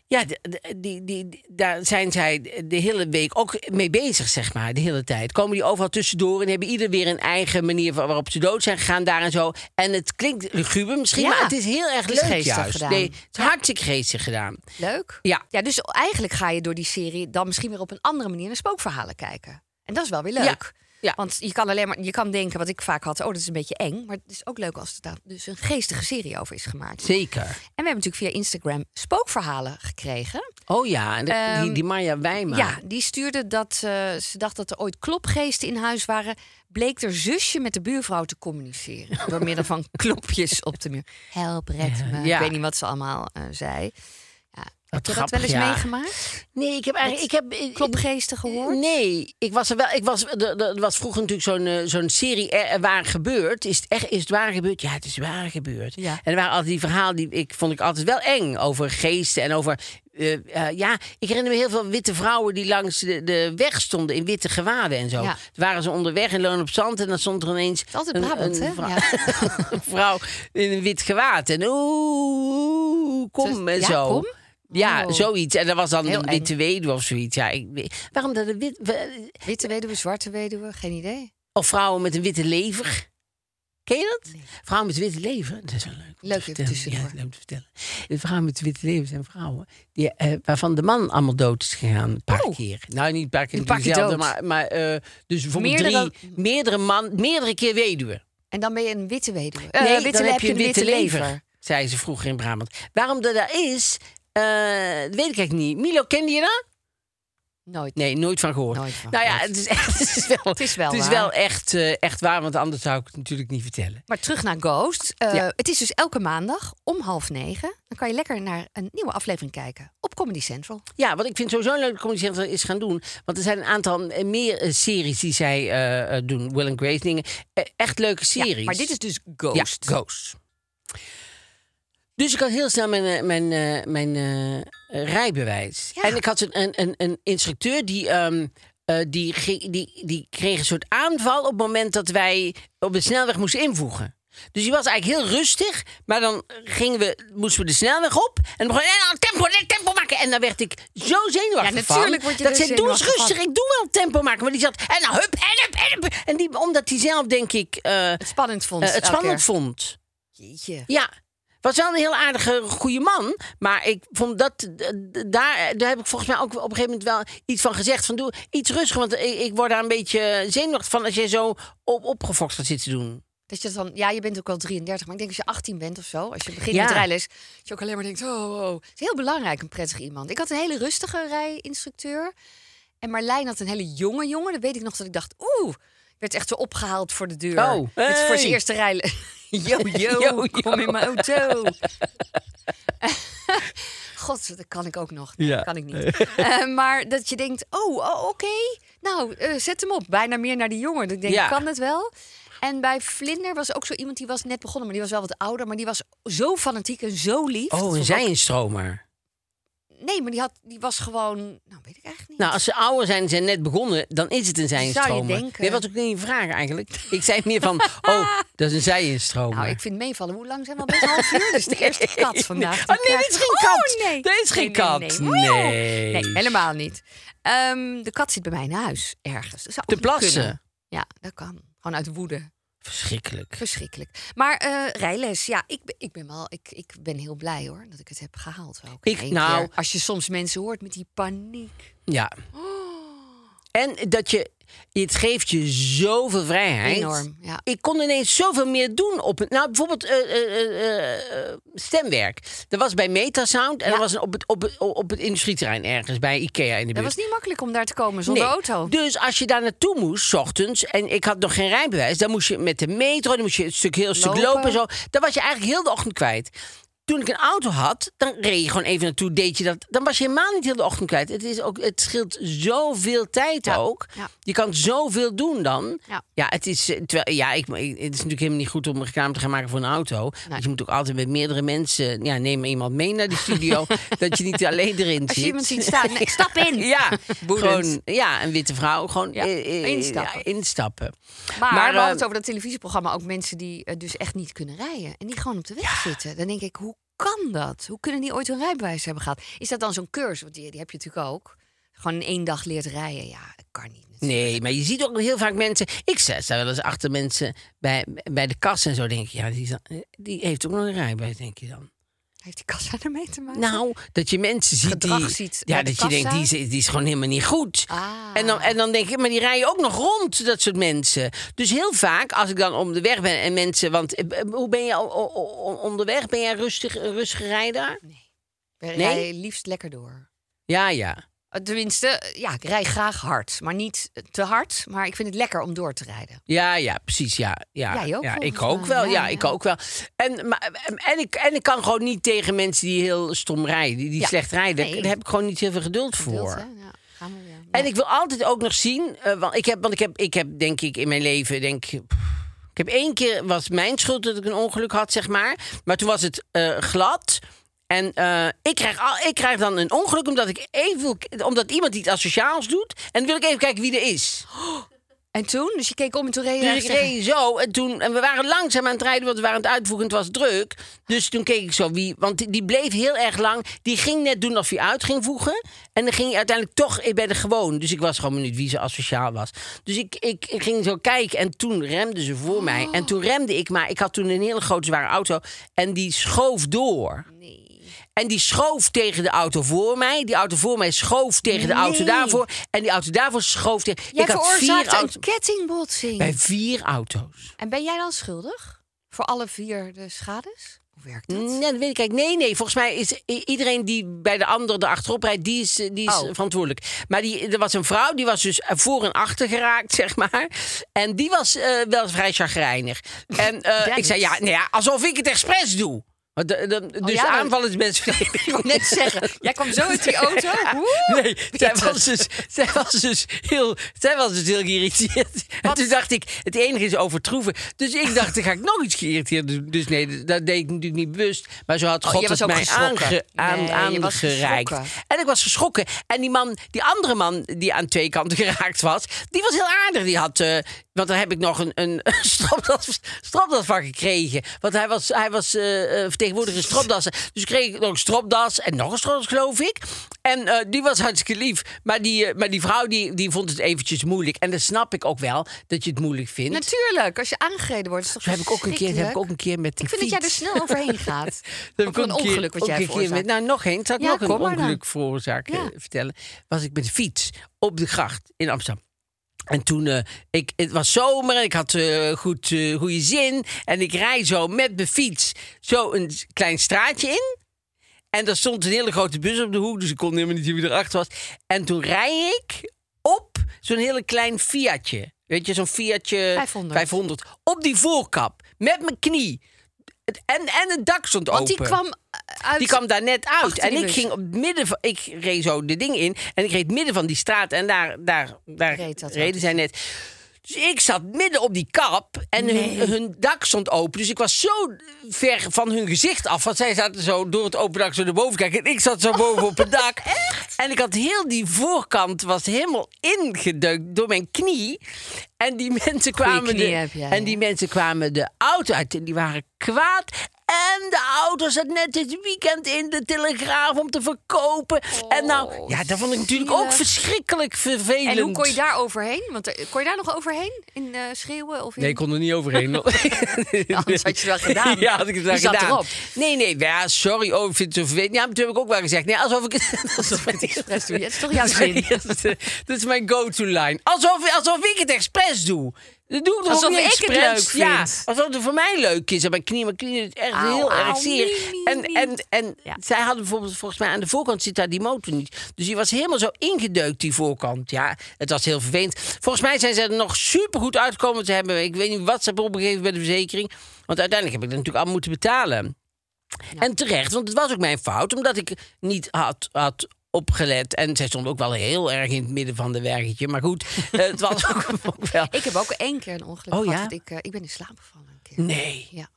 Ja, die, die, die- daar zijn zij de hele week ook mee bezig, zeg maar, de hele tijd. Komen die overal tussendoor en hebben ieder weer een eigen manier wa- waarop ze dood zijn gegaan, daar en zo. En het klinkt luguber misschien, Ja, maar het is heel erg leuk geestig juist. gedaan. Nee, het is hartstikke geestig gedaan. Leuk. Ja. Ja, dus eigenlijk ga je door die serie dan misschien weer op een andere manier naar spookverhalen kijken. En dat is wel weer leuk. Ja. Want je kan alleen maar, je kan denken wat ik vaak had, oh, dat is een beetje eng. Maar het is ook leuk als er daar dus een geestige serie over is gemaakt. Zeker. En we hebben natuurlijk via Instagram spookverhalen gekregen. Oh ja, en de- die, Ehm, die Marja Wijma. Ja, die stuurde dat eh, ze dacht dat er ooit klopgeesten in huis waren. Bleek er zusje met de buurvrouw te communiceren. door middel van klopjes op de muur. Help, red me. Ja. Ik weet niet wat ze allemaal eh, zei. Heb je dat wel eens ja. meegemaakt? Nee, ik heb eigenlijk... Ik heb, Klopgeesten gehoord? Nee, ik was er wel. Ik was, er, er was vroeger natuurlijk zo'n eh, zo'n serie er, er waar gebeurd. Is het echt is het waar gebeurd? Ja, het is waar gebeurd. Ja. En er waren altijd die verhalen die ik vond ik altijd wel eng over geesten en over. eh, eh, ja, ik herinner me heel veel witte vrouwen die langs de, de weg stonden in witte gewaden en zo. Ja. Toen waren ze onderweg in Loon op Zand en dan stond er ineens is altijd Brabant, hè? Ja. een vrouw in een wit gewaad en oeh, kom en ja, zo. kom? Ja, Oh. zoiets. En dat was dan Heel een eng. witte weduwe of zoiets. Ja, ik, waarom dat een wit... Witte weduwe, zwarte weduwe, geen idee. Of vrouwen met een witte lever. Ken je dat? Vrouwen met witte lever. Dat is wel leuk. om te Leuk tussendoor. Ja, leuk te vertellen. De vrouwen met witte lever zijn vrouwen die, eh, waarvan de man allemaal dood is gegaan. Een paar Oh. keer. Nou, niet een paar keer. Een paar dezelfde. Maar, maar eh, dus bijvoorbeeld Meerdere- drie, meerdere man, meerdere keer weduwe. En dan ben je een witte weduwe. Eh, nee, witte, dan heb je een witte lever. lever. Zei ze vroeger in Brabant. Waarom dat daar is, eh, weet ik eigenlijk niet. Milo, kende je dat? Nooit. Nee, nooit van gehoord. Nooit van nou ja, het is, echt, het is wel, Het is wel het is wel echt, eh, echt waar, want anders zou ik het natuurlijk niet vertellen. Maar terug naar Ghost. Eh, Ja. Het is dus elke maandag om half negen. Dan kan je lekker naar een nieuwe aflevering kijken op Comedy Central. Ja, wat ik vind sowieso leuk dat Comedy Central is gaan doen. Want er zijn een aantal meer series die zij doen. Will and Grace dingen. Echt leuke series. Ja, maar dit is dus Ghost. Ja, Ghost. Dus ik had heel snel mijn, eh, mijn, eh, mijn eh, rijbewijs. Ja. En ik had een, een, een, instructeur die, ehm, eh, die, die, die kreeg een soort aanval op het moment dat wij op de snelweg moesten invoegen. Dus die was eigenlijk heel rustig, maar dan gingen we, moesten we de snelweg op. En dan begon hij, nou, tempo, net tempo maken. En dan werd ik zo zenuwachtig Ja, natuurlijk word je Dat zei, doe eens rustig, ik doe wel tempo maken. Maar die zat, en nou, hup, en hup, en hup. En die, omdat hij zelf, denk ik, Het spannend vond. het spannend keer. vond. Jeetje. Ja. Was wel een heel aardige, goede man. Maar ik vond dat. Daar, daar heb ik volgens mij ook op een gegeven moment wel iets van gezegd. Van doe iets rustiger. Want ik, ik word daar een beetje zenuwachtig van als je zo op, opgefokt gaat zitten doen. Dat je dan, ja, je bent ook al 33, maar ik denk als je 18 bent of zo, als je begint Ja. met rijles, dat je ook alleen maar denkt, oh, oh. Het is heel belangrijk, een prettig iemand. Ik had een hele rustige rijinstructeur. En Marlijn had een hele jonge jongen. Dat weet ik nog dat ik dacht, oeh, werd echt zo opgehaald voor de deur. Oh, Dit is voor zijn eerste rijles. Yo, yo, Yo, kom yo. in mijn auto. God, dat kan ik ook nog. Nee, Ja. kan ik niet. Eh, maar dat je denkt, oh, oh, oké. Nou, eh, zet hem op. Bijna meer naar die jongen. Dat ik denk, Ja. kan het wel? En bij Vlinder was ook zo iemand die was net begonnen, maar die was wel wat ouder. Maar die was zo fanatiek en zo lief. Oh, vond een ik ook- zijinstromer. Nee, maar die, had, die was gewoon... Nou, weet ik eigenlijk niet. Nou, als ze ouder zijn en zijn net begonnen, dan is het een zijinstromer. denken. Nee, wat ook niet een vraag eigenlijk. Ik zei meer van, oh, dat is een zijinstromer. Nou, ik vind meevallen. Hoe lang zijn we al? Best een half uur. Dus de eerste kat vandaag. Oh, nee, dit is geen kat. Oh, nee. Is geen Nee, nee, kat. Nee, Nee. Helemaal niet. Ehm, de kat zit bij mij in huis ergens. Dat zou Te plassen? kunnen. Ja, dat kan. Gewoon uit woede. Verschrikkelijk. Verschrikkelijk. Maar eh, rijles, ja, ik, ben- ik ben wel, ik, ik ben heel blij hoor dat ik het heb gehaald. Ook Ik- nou- keer. als je soms mensen hoort met die paniek. Ja. En dat je. Het geeft je zoveel vrijheid. Enorm, ja. Ik kon ineens zoveel meer doen op het. Nou, bijvoorbeeld eh, eh, eh, stemwerk. Dat was bij Metasound en Ja. dat was op het, op, het, op het industrieterrein ergens bij Ikea in de Dat buurt. was niet makkelijk om daar te komen zonder Nee. auto. Dus als je daar naartoe moest, 's ochtends, en ik had nog geen rijbewijs, dan moest je met de metro, dan moest je een stuk, heel stuk Lopen. lopen. en Zo. Dan was je eigenlijk heel de ochtend kwijt. Toen ik een auto had, dan reed je gewoon even naartoe, deed je dat. Dan was je helemaal niet heel de ochtend kwijt. Het, is ook, het scheelt zoveel tijd Ja, ook. ja. Je kan zoveel doen dan. Ja. het is, eh, terwijl, ja, ik, ik- het is natuurlijk helemaal niet goed om een reclame te gaan maken voor een auto. Want je moet ook altijd met meerdere mensen. Ja, neem iemand mee naar de studio. dat je niet alleen erin Als je zit. iemand ziet staan, nee, stap in. Ja, gewoon, ja, een witte vrouw. Gewoon eh, eh, instappen. Maar, Maar, we hadden het over dat televisieprogramma ook mensen die dus echt niet kunnen rijden. En die gewoon op de weg zitten. Dan denk ik, hoe kan dat? Hoe kunnen die ooit een rijbewijs hebben gehad? Is dat dan zo'n cursus? Want die, die heb je natuurlijk ook. Gewoon in één dag leert rijden. Ja, dat kan niet. natuurlijk. Nee, maar je ziet ook heel vaak mensen. Ik sta sta wel eens achter mensen bij, bij de kassa en zo. Denk je, ja, die, die heeft ook nog een rijbewijs, denk je dan. Heeft die kassa ermee te maken? Nou, dat je mensen ziet Gedrag die. ziet ja, dat je denkt, die is, die is gewoon helemaal niet goed. Ah. En, dan, en dan denk ik, maar die rijden ook nog rond, dat soort mensen. Dus heel vaak, als ik dan om de weg ben en mensen. Want eh, hoe ben je onderweg? Ben jij rustig, een rustige rijder? We Nee? liefst lekker door. Ja, ja. Eh, Tenminste, eh, ja, ik rij graag hard. Maar niet eh, te hard. Maar ik vind het lekker om door te rijden. Ja, ja, precies. Ja, ja, Jij ook, ja ik ook wel. Ja, Ja, ja. ik ook wel. En, maar, en, ik, en ik kan gewoon niet tegen mensen die heel stom rijden, die, die Ja. slecht rijden. Nee. Daar heb ik gewoon niet heel veel geduld Geduld, voor. hè? Ja, gaan we weer. En Ja. ik wil altijd ook nog zien, want ik heb, want ik heb, ik heb denk ik in mijn leven, denk ik, pff, ik heb één keer was mijn schuld dat ik een ongeluk had, zeg maar. Maar toen was het glad. En eh, ik, krijg al, ik krijg dan een ongeluk omdat ik even omdat iemand iets asociaals doet. En dan wil ik even kijken wie er is. En toen? Dus je keek om en toen reed je Dus rechts ik reed zo en toen en we waren langzaam aan het rijden, want we waren aan het uitvoeren. Het was druk. Dus toen keek ik zo wie, want die, die bleef heel erg lang. Die ging net doen of hij uit ging voegen. En dan ging hij uiteindelijk toch bij de gewoon. Dus ik was gewoon benieuwd wie ze asociaal was. Dus ik, ik, ik ging zo kijken en toen remde ze voor mij. En toen remde ik, maar ik had toen een hele grote zware auto en die schoof door. En die schoof tegen de auto voor mij. Die auto voor mij schoof tegen de auto Nee. daarvoor. En die auto daarvoor schoof tegen. Jij ik had vier auto's. een kettingbotsing. Bij vier auto's. En ben jij dan schuldig? Voor alle vier de schades? Hoe werkt dat? Nee, dat weet ik eigenlijk. Nee, nee. Volgens mij is i- iedereen die bij de ander erachterop rijdt, die is, eh, die is Oh. verantwoordelijk. Maar die, er was een vrouw, die was dus voor en achter geraakt, zeg maar. En die was eh, wel vrij chagrijnig. En eh, ik zei, ja, nou ja, alsof ik het expres doe. De- de- dus Oh ja, is best verdediging. Ik wou net zeggen, jij kwam zo uit die auto. Woe! Nee, zij was, dus, zij, was dus heel, zij was dus heel geïrriteerd. En toen dacht ik, het enige is overtroeven. Dus ik dacht, dan ga ik nog iets geïrriteerd doen. Dus nee, dat deed ik natuurlijk niet bewust. Maar zo had Oh, God het mij aange, aan, Nee, aangereikt. En ik was geschrokken. En die man, die andere man die aan twee kanten geraakt was, die was heel aardig. Die had, eh, want dan heb ik nog een, een stropdas, stropdas van gekregen. Want hij was, hij was eh, vertegenwoordiger stropdassen. Dus kreeg ik nog een stropdas en nog een stropdas, geloof ik. En eh, die was hartstikke lief. Maar die, maar die vrouw die, die vond het eventjes moeilijk. En dat snap ik ook wel, dat je het moeilijk vindt. Natuurlijk, als je aangereden wordt, is Zo toch heb ik ook een keer, heb ik ook een keer met de Ik vind dat jij er snel overheen gaat. Dat heb een ook keer- ongeluk wat jij een met, veroorzaakt. Nou, nog één. Zal ik Ja, nog een ongeluk veroorzaken Ja. vertellen? Was ik met de fiets op de gracht in Amsterdam. En toen, eh, ik, het was zomer en ik had eh, goed, eh, goede zin. En ik rij zo met mijn fiets zo een klein straatje in. En er stond een hele grote bus op de hoek, dus ik kon helemaal niet zien wie erachter was. En toen rij ik op zo'n hele klein Fiatje. Weet je, zo'n Fiatje 500. 500. Op die voorkap, met mijn knie. Het- En, en het dak stond Want open. die kwam eh, uit... Die kwam daar net uit. Achter En ik bus. ging op het midden van. Ik reed zo de ding in. En ik reed midden van die straat. En daar, daar, daar Reed dat reden zij net. Dus ik zat midden op die kap. En hun, hun dak stond open. Dus ik was zo ver van hun gezicht af. Want zij zaten zo door het open dak zo naar boven kijken. En ik zat zo boven op het dak. En ik had heel die voorkant was helemaal ingedeukt door mijn knie. En die mensen kwamen de, en die mensen kwamen de auto uit en die waren kwaad. En de auto zat net dit weekend in de Telegraaf om te verkopen. en nou, ja, dat vond ik natuurlijk ook verschrikkelijk vervelend. En hoe kon je daar overheen? Want kon je daar nog overheen? In eh, schreeuwen? Of in... Nee, ik kon er niet overheen. Anders had je het wel gedaan. Ja, had ik het wel Je zat gedaan. erop. Nee, nee, ja, sorry, oh, ik vind het zo vervelend. Ja, maar toen heb ik ook wel gezegd. Nee, alsof ik het... Alsof ik het expres doe. Het is toch jouw zin? dat, is, eh, dat is mijn go-to-line. Alsof, alsof ik het expres doe. Dat doe Alsof niet ik het leuk Ja, alsof het voor mij leuk is. En mijn knie, mijn knie is echt heel erg zeer. En, en, en Ja. zij hadden bijvoorbeeld, volgens mij aan de voorkant zit daar die motor niet. Dus die was helemaal zo ingedeukt, die voorkant. Ja, het was heel vervelend. Volgens mij zijn ze er nog supergoed uitgekomen te hebben. Ik weet niet wat ze hebben opgegeven bij de verzekering. Want uiteindelijk heb ik dat natuurlijk allemaal moeten betalen. En terecht, want het was ook mijn fout, omdat ik niet had, had opgelet. En zij stond ook wel heel erg in het midden van de werketje. Maar goed, het was ook, ook wel... Ik heb ook één keer een ongeluk Oh, gehad. ja? dat Ik, eh, ik ben in slaap gevallen een keer. Nee. Ja.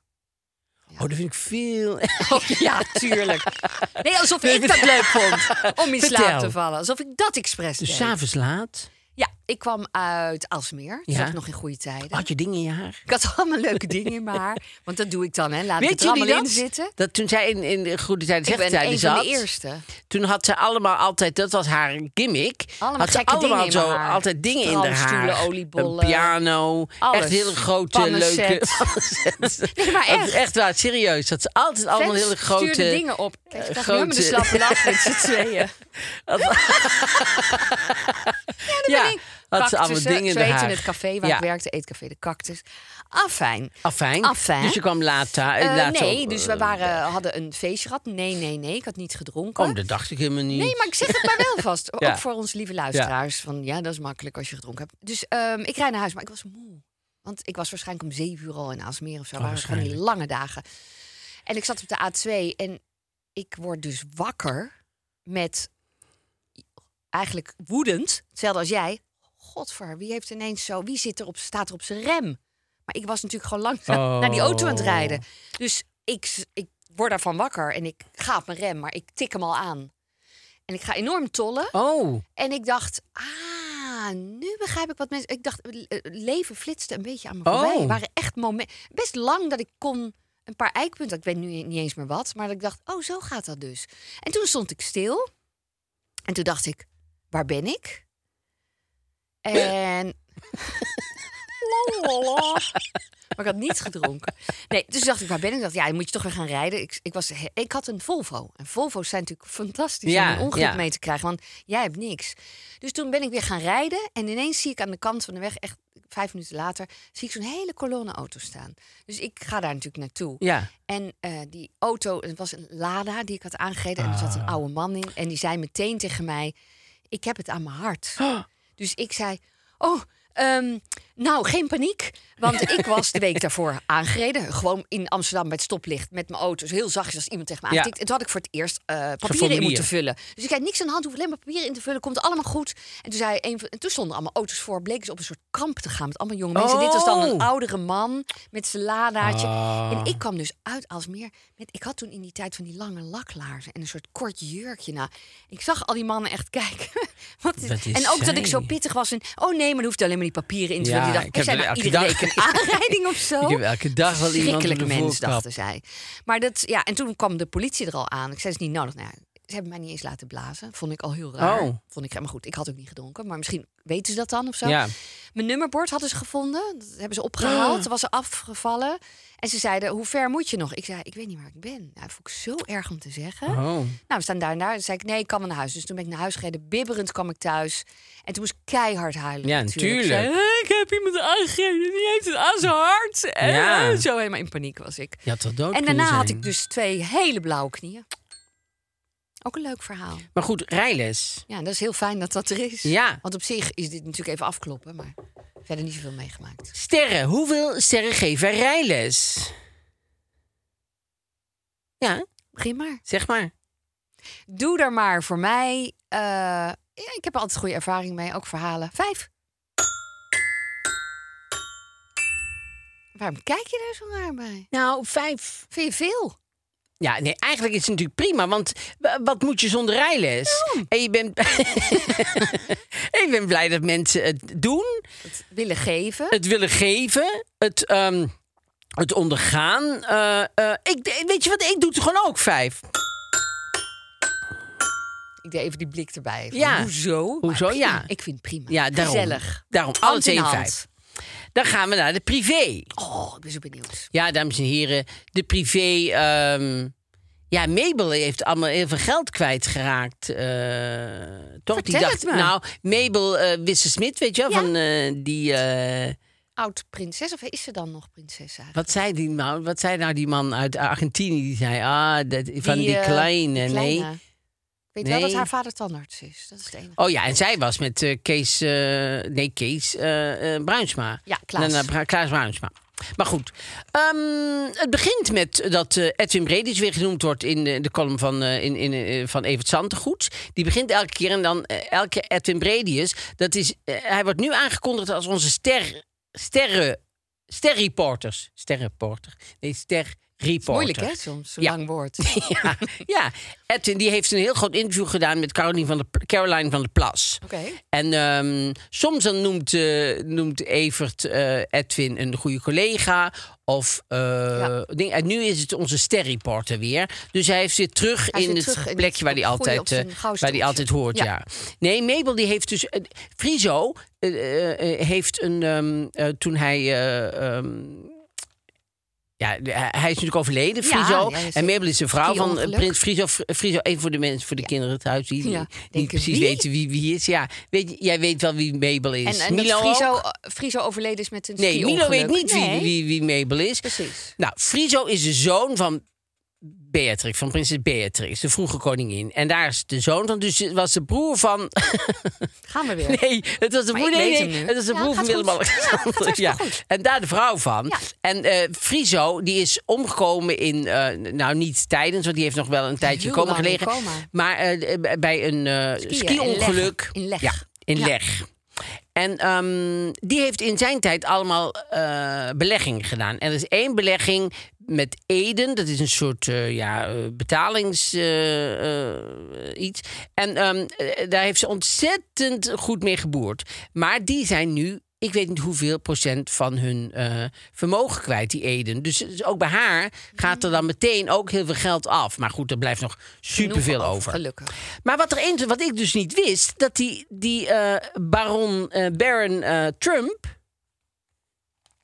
Oh, dat vind ik veel... Oh, ja, tuurlijk. Nee, alsof ik dat leuk vond. Om in slaap Vertel. te vallen. Alsof ik dat expres Dus deed. s'avonds laat Ja, ik kwam uit Alsmeer. Toen Ja. zat ik nog in goede tijden. had je dingen in je haar. Ik had allemaal leuke dingen in mijn haar. Want dat doe ik dan, hè. Laat ik Weet het er jullie allemaal dat? in zitten. Dat toen zij in, in de goede tijden, Ik van zat... de eerste. Toen had ze allemaal altijd, dat was haar gimmick. Allemaal had ze allemaal in zo haar. altijd dingen in haar haar. oliebollen. Een piano, Alles. echt hele grote Pannenset. leuke. Nee, maar Dat echt. echt waar, serieus. Dat ze altijd allemaal hele grote. stuurde dingen op. Kijk, je eh, helemaal de slappe lach met z'n tweeën. Ja, had ze allemaal dingen zo heette het café waar Ja. ik werkte. Eetcafé de Cactus. Afijn. Afijn. Afijn. Dus je kwam later. Eh, later nee, op, dus eh, we waren, hadden een feestje gehad. Nee, nee, nee. Ik had niet gedronken. Oh, dat dacht ik helemaal niet. Nee, maar ik zeg het maar wel vast. Ja. Ook voor onze lieve luisteraars. Van, ja, dat is makkelijk als je gedronken hebt. Dus ehm, ik rijd naar huis, maar ik was moe. Want ik was waarschijnlijk om zeven uur al in Aalsmeer of zo. Oh, waren van die lange dagen. En ik zat op de A2 en ik word dus wakker met eigenlijk woedend, hetzelfde als jij. Godver, wie heeft ineens zo, wie zit er op, staat er op zijn rem? Maar ik was natuurlijk gewoon langzaam naar die auto aan het rijden. Dus ik, ik word daarvan wakker en ik ga op mijn rem, maar ik tik hem al aan. En ik ga enorm tollen. Oh, En ik dacht, ah, nu begrijp ik wat mensen... Ik dacht, eh, leven flitste een beetje aan me voorbij. Oh. Waren echt momenten... Best lang dat ik kon een paar eikpunten... Ik weet nu niet eens meer wat. Maar dat ik dacht, oh, zo gaat dat dus. En toen stond ik stil. En toen dacht ik, waar ben ik? En... Maar ik had niet gedronken. Nee, dus dacht ik, waar ben ik? Dacht, ja, dan moet je toch weer gaan rijden. Ik, ik, was, ik had een Volvo. En Volvo's zijn natuurlijk fantastisch Ja, om een ongeluk ja. mee te krijgen. Want jij hebt niks. Dus toen ben ik weer gaan rijden. En ineens zie ik aan de kant van de weg, echt vijf minuten later... zie ik zo'n hele kolonne auto staan. Dus ik ga daar natuurlijk naartoe. ja. En eh, die auto, het was een Lada die ik had aangereden. En er zat Ah. een oude man in. En die zei meteen tegen mij, ik heb het aan mijn hart. Dus ik zei, oh, ehm, nou, geen paniek. Want ik was de week daarvoor aangereden. Gewoon in Amsterdam bij het stoplicht met mijn auto. Zo heel zachtjes als iemand tegen me Ja. aantikt. En toen had ik voor het eerst eh, papieren in moeten vullen. Dus ik had niks aan de hand, hoef alleen maar papieren in te vullen. Komt allemaal goed. En toen, zei een en toen stonden allemaal auto's voor. Bleken ze op een soort kamp te gaan met allemaal jonge mensen. Dit was dan een Oh. oudere man met zijn ladaatje. Ah. En ik kwam dus uit als meer. Met, ik had toen in die tijd van die lange laklaarzen en een soort kort jurkje. Nou, ik zag al die mannen echt kijken. Wat is, en ook dat ik zo pittig was. En, oh nee, maar dan hoeft alleen maar die papieren in te Ja, vullen. Die dacht, ik heb zijn er nou elke iedere dag- week een aanrijding of zo. Ik heb elke dag wel iemand de mens, voorkap. dachten zij. Maar dat, ja, en toen kwam de politie er al aan. Ik zei, het is niet nodig. Nou, ze hebben mij niet eens laten blazen. Vond ik al heel raar. Oh. Vond ik, maar goed, ik had ook niet gedronken. Maar misschien weten ze dat dan of zo. Ja. Mijn nummerbord hadden ze gevonden. Dat hebben ze opgehaald. Dat was er afgevallen. En ze zeiden, hoe ver moet je nog? Ik zei, ik weet niet waar ik ben. Nou, dat vond ik zo erg om te zeggen. Oh. Nou, we staan daar en daar. Toen zei ik, nee, ik kan wel naar huis. Dus toen ben ik naar huis gereden. Bibberend kwam ik thuis. En toen moest ik keihard huilen. Ja, natuurlijk. Ik natuurlijk. zei, "Eh, ik heb iemand aangereden. Die heeft het aan zijn hart. En Ja. eh, zo helemaal in paniek was ik. Had toch dood En daarna had ik dus twee hele blauwe knieën. Ook een leuk verhaal. Maar goed, rijles. Ja, dat is heel fijn dat dat er is. Ja. Want op zich is dit natuurlijk even afkloppen, maar verder niet zoveel meegemaakt. Sterren. Hoeveel sterren geven rijles? Ja, Begin maar. zeg maar. Doe er maar voor mij. eh, ja, ik heb er altijd goede ervaring mee, ook verhalen. Vijf. Waarom kijk je daar zo naar bij? Nou, vijf. Vind je veel? Ja, nee, eigenlijk is het natuurlijk prima. Want wat moet je zonder rijles? En je bent... en je bent blij dat mensen het doen. Willen geven. Het willen geven. Het... ehm, het ondergaan. Eh, eh, ik, weet je wat, ik doe het gewoon ook vijf. Ik deed even die blik erbij. Van, Ja. Hoezo? Hoezo? Ja. Ik vind het prima. Ja, daarom. Gezellig. Daarom, alle Hand in twee een hand. vijf. Dan gaan we naar de privé. Oh, ik ben zo benieuwd. Ja, dames en heren, de privé. ehm, ja, Mabel heeft allemaal heel veel geld kwijtgeraakt. eh toch? die Vertel dacht, het me. nou, Mabel eh Wisse Smit, weet je wel, Ja. van eh, die. eh, Oud prinses, of is ze dan nog prinses eigenlijk? wat zei die man? Wat zei nou die man uit Argentinië? Die zei, ah, dat, van die, eh, kleine, die nee. Weet wel dat Nee. haar vader tandarts is. Dat is het enige. Oh ja, en zij was met eh, Kees, eh, nee, Kees eh, Bruinsma. Ja, Klaas. Klaas Bruinsma. Maar goed, ehm, het begint met dat eh, Edwin Bredis weer genoemd wordt in de, de column van, in, in, van Evert Santegoed. Die begint elke keer en dan elke keer Edwin Bredius. Dat is, hij wordt nu aangekondigd als onze ster, sterren, sterreporters. Sterreporter. Nee, sterreporter. Moeilijk hè, soms, zo'n Ja. lang woord. Ja, ja, Edwin die heeft een heel groot interview gedaan met Caroline van de, Caroline van der Plas. Oké. En ehm, soms dan noemt, eh, noemt Evert eh, Edwin een goede collega. Of, eh, ding. En nu is het onze sterreporter weer. Dus hij heeft weer terug Hij in het terug in plekje waar hij altijd, waar hij altijd hoort. Ja. Ja. Nee, Mabel die heeft dus. Friso heeft een. ehm, eh, toen hij. eh, ehm, ja, hij is natuurlijk overleden, Friso. ja, en Mabel is de vrouw van eh, prins Friso. Fr- Friso, even voor de mensen, voor de kinderen thuis die, Ja, niet precies wie? weten wie wie is. Ja, weet, jij weet wel wie Mabel is. En, en Milo dat Friso, overleden is met een Nee, Milo weet niet wie, wie Mabel is. Precies. Nou, Friso is de zoon van Beatrix, van prinses Beatrix, de vroege koningin. En daar is de zoon van, dus het was de broer van... Gaan we weer. Nee, het was de broer, nee, het was de Ja, broer van. Willem-Alexander. Ja, gaat hartstikke goed. En daar de vrouw van. Ja. En eh Friso, die is omgekomen in, eh, nou niet tijdens, want die heeft nog wel een tijdje komen gelegen. coma. Maar eh, bij een ski-ongeluk. in Leg. Ja, in Ja. Leg. En ehm, die heeft in zijn tijd allemaal beleggingen gedaan. En er is één belegging met Eden. Dat is een soort eh, ja, eh, betalings eh, iets. En ehm, eh, daar heeft ze ontzettend goed mee geboerd. Maar die zijn nu... Ik weet niet hoeveel procent van hun vermogen kwijt, die Eden. Dus, dus ook bij haar gaat er dan meteen ook heel veel geld af. Maar goed, er blijft nog superveel over. Gelukkig. Maar wat, er een, wat ik dus niet wist, dat die, die baron, Baron Trump...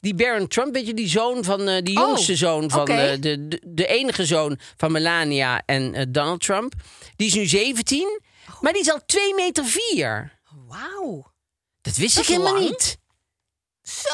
Die Baron Trump, weet je, die zoon van, eh die Oh, jongste zoon van eh, de, de, de enige zoon van Melania en eh, Donald Trump. Die is nu 17, maar die is al 2 meter 4. Wauw. Dat wist Dat ik helemaal lang. niet. Zo.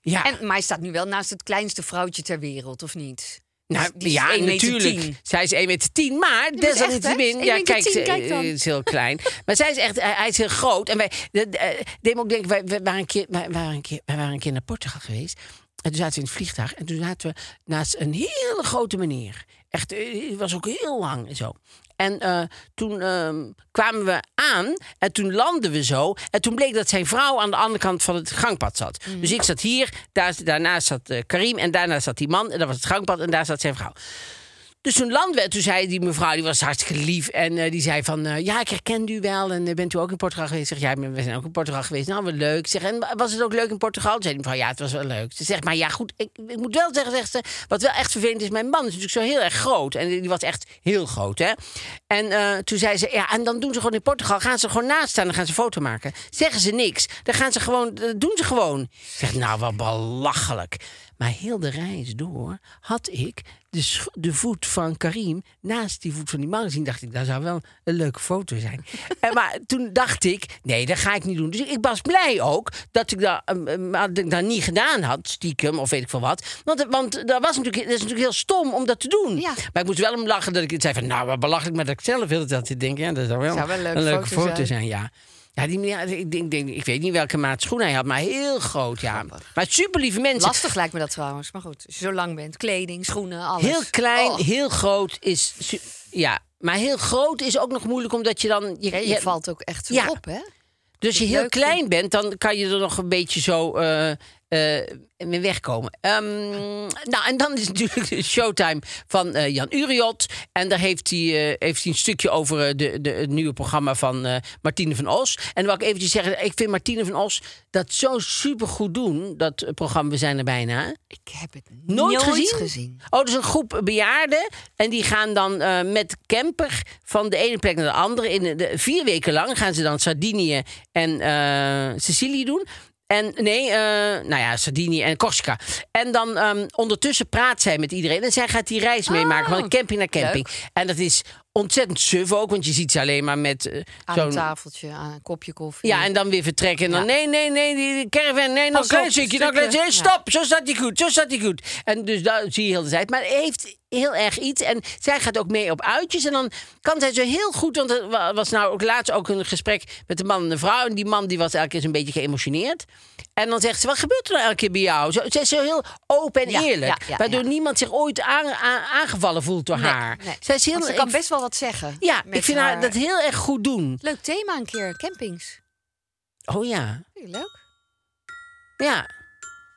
Ja, En, maar hij staat nu wel naast het kleinste vrouwtje ter wereld, of niet? Nou, die ja 1 meter natuurlijk. 10. Zij is 1 meter 10, maar echt, desalniettemin... Ja, 1 meter kijk, 10, ze kijk dan. eh, is heel klein. maar zij is echt, hij hij is heel groot. En wij, de, de, eh, ook denken, wij, wij waren een keer, wij, waren een keer, wij waren een keer naar Portugal geweest. En toen zaten we in het vliegtuig. En toen zaten we naast een hele grote meneer. Echt, eh, het was ook heel lang en zo. En eh, toen ehm, kwamen we aan en toen landden we zo. En toen bleek dat zijn vrouw aan de andere kant van het gangpad zat. Dus ik zat hier, daar, daarnaast zat eh, Karim en daarnaast zat die man. En dat was het gangpad en daar zat zijn vrouw. Dus toen landden we, en toen zei die mevrouw, die was hartstikke lief. En eh, die zei van, eh, ja, ik herkende u wel. En eh, bent u ook in Portugal geweest? Zeg, ja, we zijn ook in Portugal geweest. Nou, wat leuk. Zeg, en was het ook leuk in Portugal? Toen zei die mevrouw, ja, het was wel leuk. Ze zegt, maar ja, goed, ik, ik moet wel zeggen, zegt ze, wat wel echt vervelend is, mijn man is natuurlijk zo heel erg groot. En die was echt heel groot, hè. En toen zei ze, ja, en dan doen ze gewoon in Portugal, gaan ze gewoon naast staan en gaan ze foto maken. Zeggen ze niks, dan gaan ze gewoon, dat doen ze gewoon. Ik zeg, nou, wat belachelijk. Maar heel de reis door had ik de, de voet van Karim naast die voet van die man gezien. Dacht ik, dat zou wel een leuke foto zijn. en, maar toen dacht ik, nee, dat ga ik niet doen. Dus ik was blij ook dat ik dat, ehm, ehm, dat, ik dat niet gedaan had, stiekem, of weet ik veel wat. Want, want dat, was natuurlijk, dat is natuurlijk heel stom om dat te doen. Ja. Maar ik moest wel om lachen dat ik het zei van, nou, wat belachelijk. Maar dat ik zelf heel de tijd zit denken, ja, dat zou wel, Zou wel een leuke een leuke foto foto zijn. zijn. ja. Ja, die, ja, ik, denk, denk, ik weet niet welke maat schoen hij had, maar heel groot, ja. Maar super lieve mensen. Lastig lijkt me dat trouwens. Maar goed, als je zo lang bent. Kleding, schoenen, alles. Heel klein, Oh. heel groot is. Ja, maar heel groot is ook nog moeilijk omdat je dan. Je, Ja, je je- valt ook echt zo Ja. op, hè? dus je heel leuk, klein bent, dan kan je er nog een beetje zo. eh, mee wegkomen. Ehm, nou, en dan is natuurlijk de showtime van eh, Jan Uriot. En daar heeft hij, eh, heeft hij een stukje over de, de, het nieuwe programma van Martine van Os. En dan wil ik eventjes zeggen, ik vind Martine van Os dat zo supergoed doen. Dat programma We zijn er bijna. Ik heb het Nooit, gezien? gezien. Oh, dus een groep bejaarden. En die gaan dan met camper van de ene plek naar de andere. In de, vier weken lang gaan ze dan Sardinië en Sicilië doen. En nee, eh, nou ja, Sardinië en Corsica. En dan ehm, ondertussen praat zij met iedereen. En zij gaat die reis meemaken van camping naar camping. En dat is ontzettend suf ook, want je ziet ze alleen maar met Aan een tafeltje, aan een kopje koffie. ja, en dan weer vertrekken. En dan, Ja. nee, nee, nee, die caravan, nee, nog een klein stukje, nog een klein stukken. stukje. Stop, zo staat hij goed, zo staat hij goed. En dus dat zie je heel de tijd. Maar heeft heel erg iets. En zij gaat ook mee op uitjes. En dan kan zij zo heel goed, want er wa- was nou ook laatst ook een gesprek met een man en een vrouw. En die man die was elke keer een beetje geëmotioneerd. En dan zegt ze, wat gebeurt er nou elke keer bij jou? Zo, zij is zo heel open en Ja, eerlijk. ja, ja, waardoor niemand zich ooit aan- aan- aangevallen voelt door Nee, haar. nee. Zij is heel, ze kan ik- best wel wat zeggen. ja, ik vind haar dat heel erg goed doen. Leuk thema een keer, campings. Oh ja, Leuk, ja.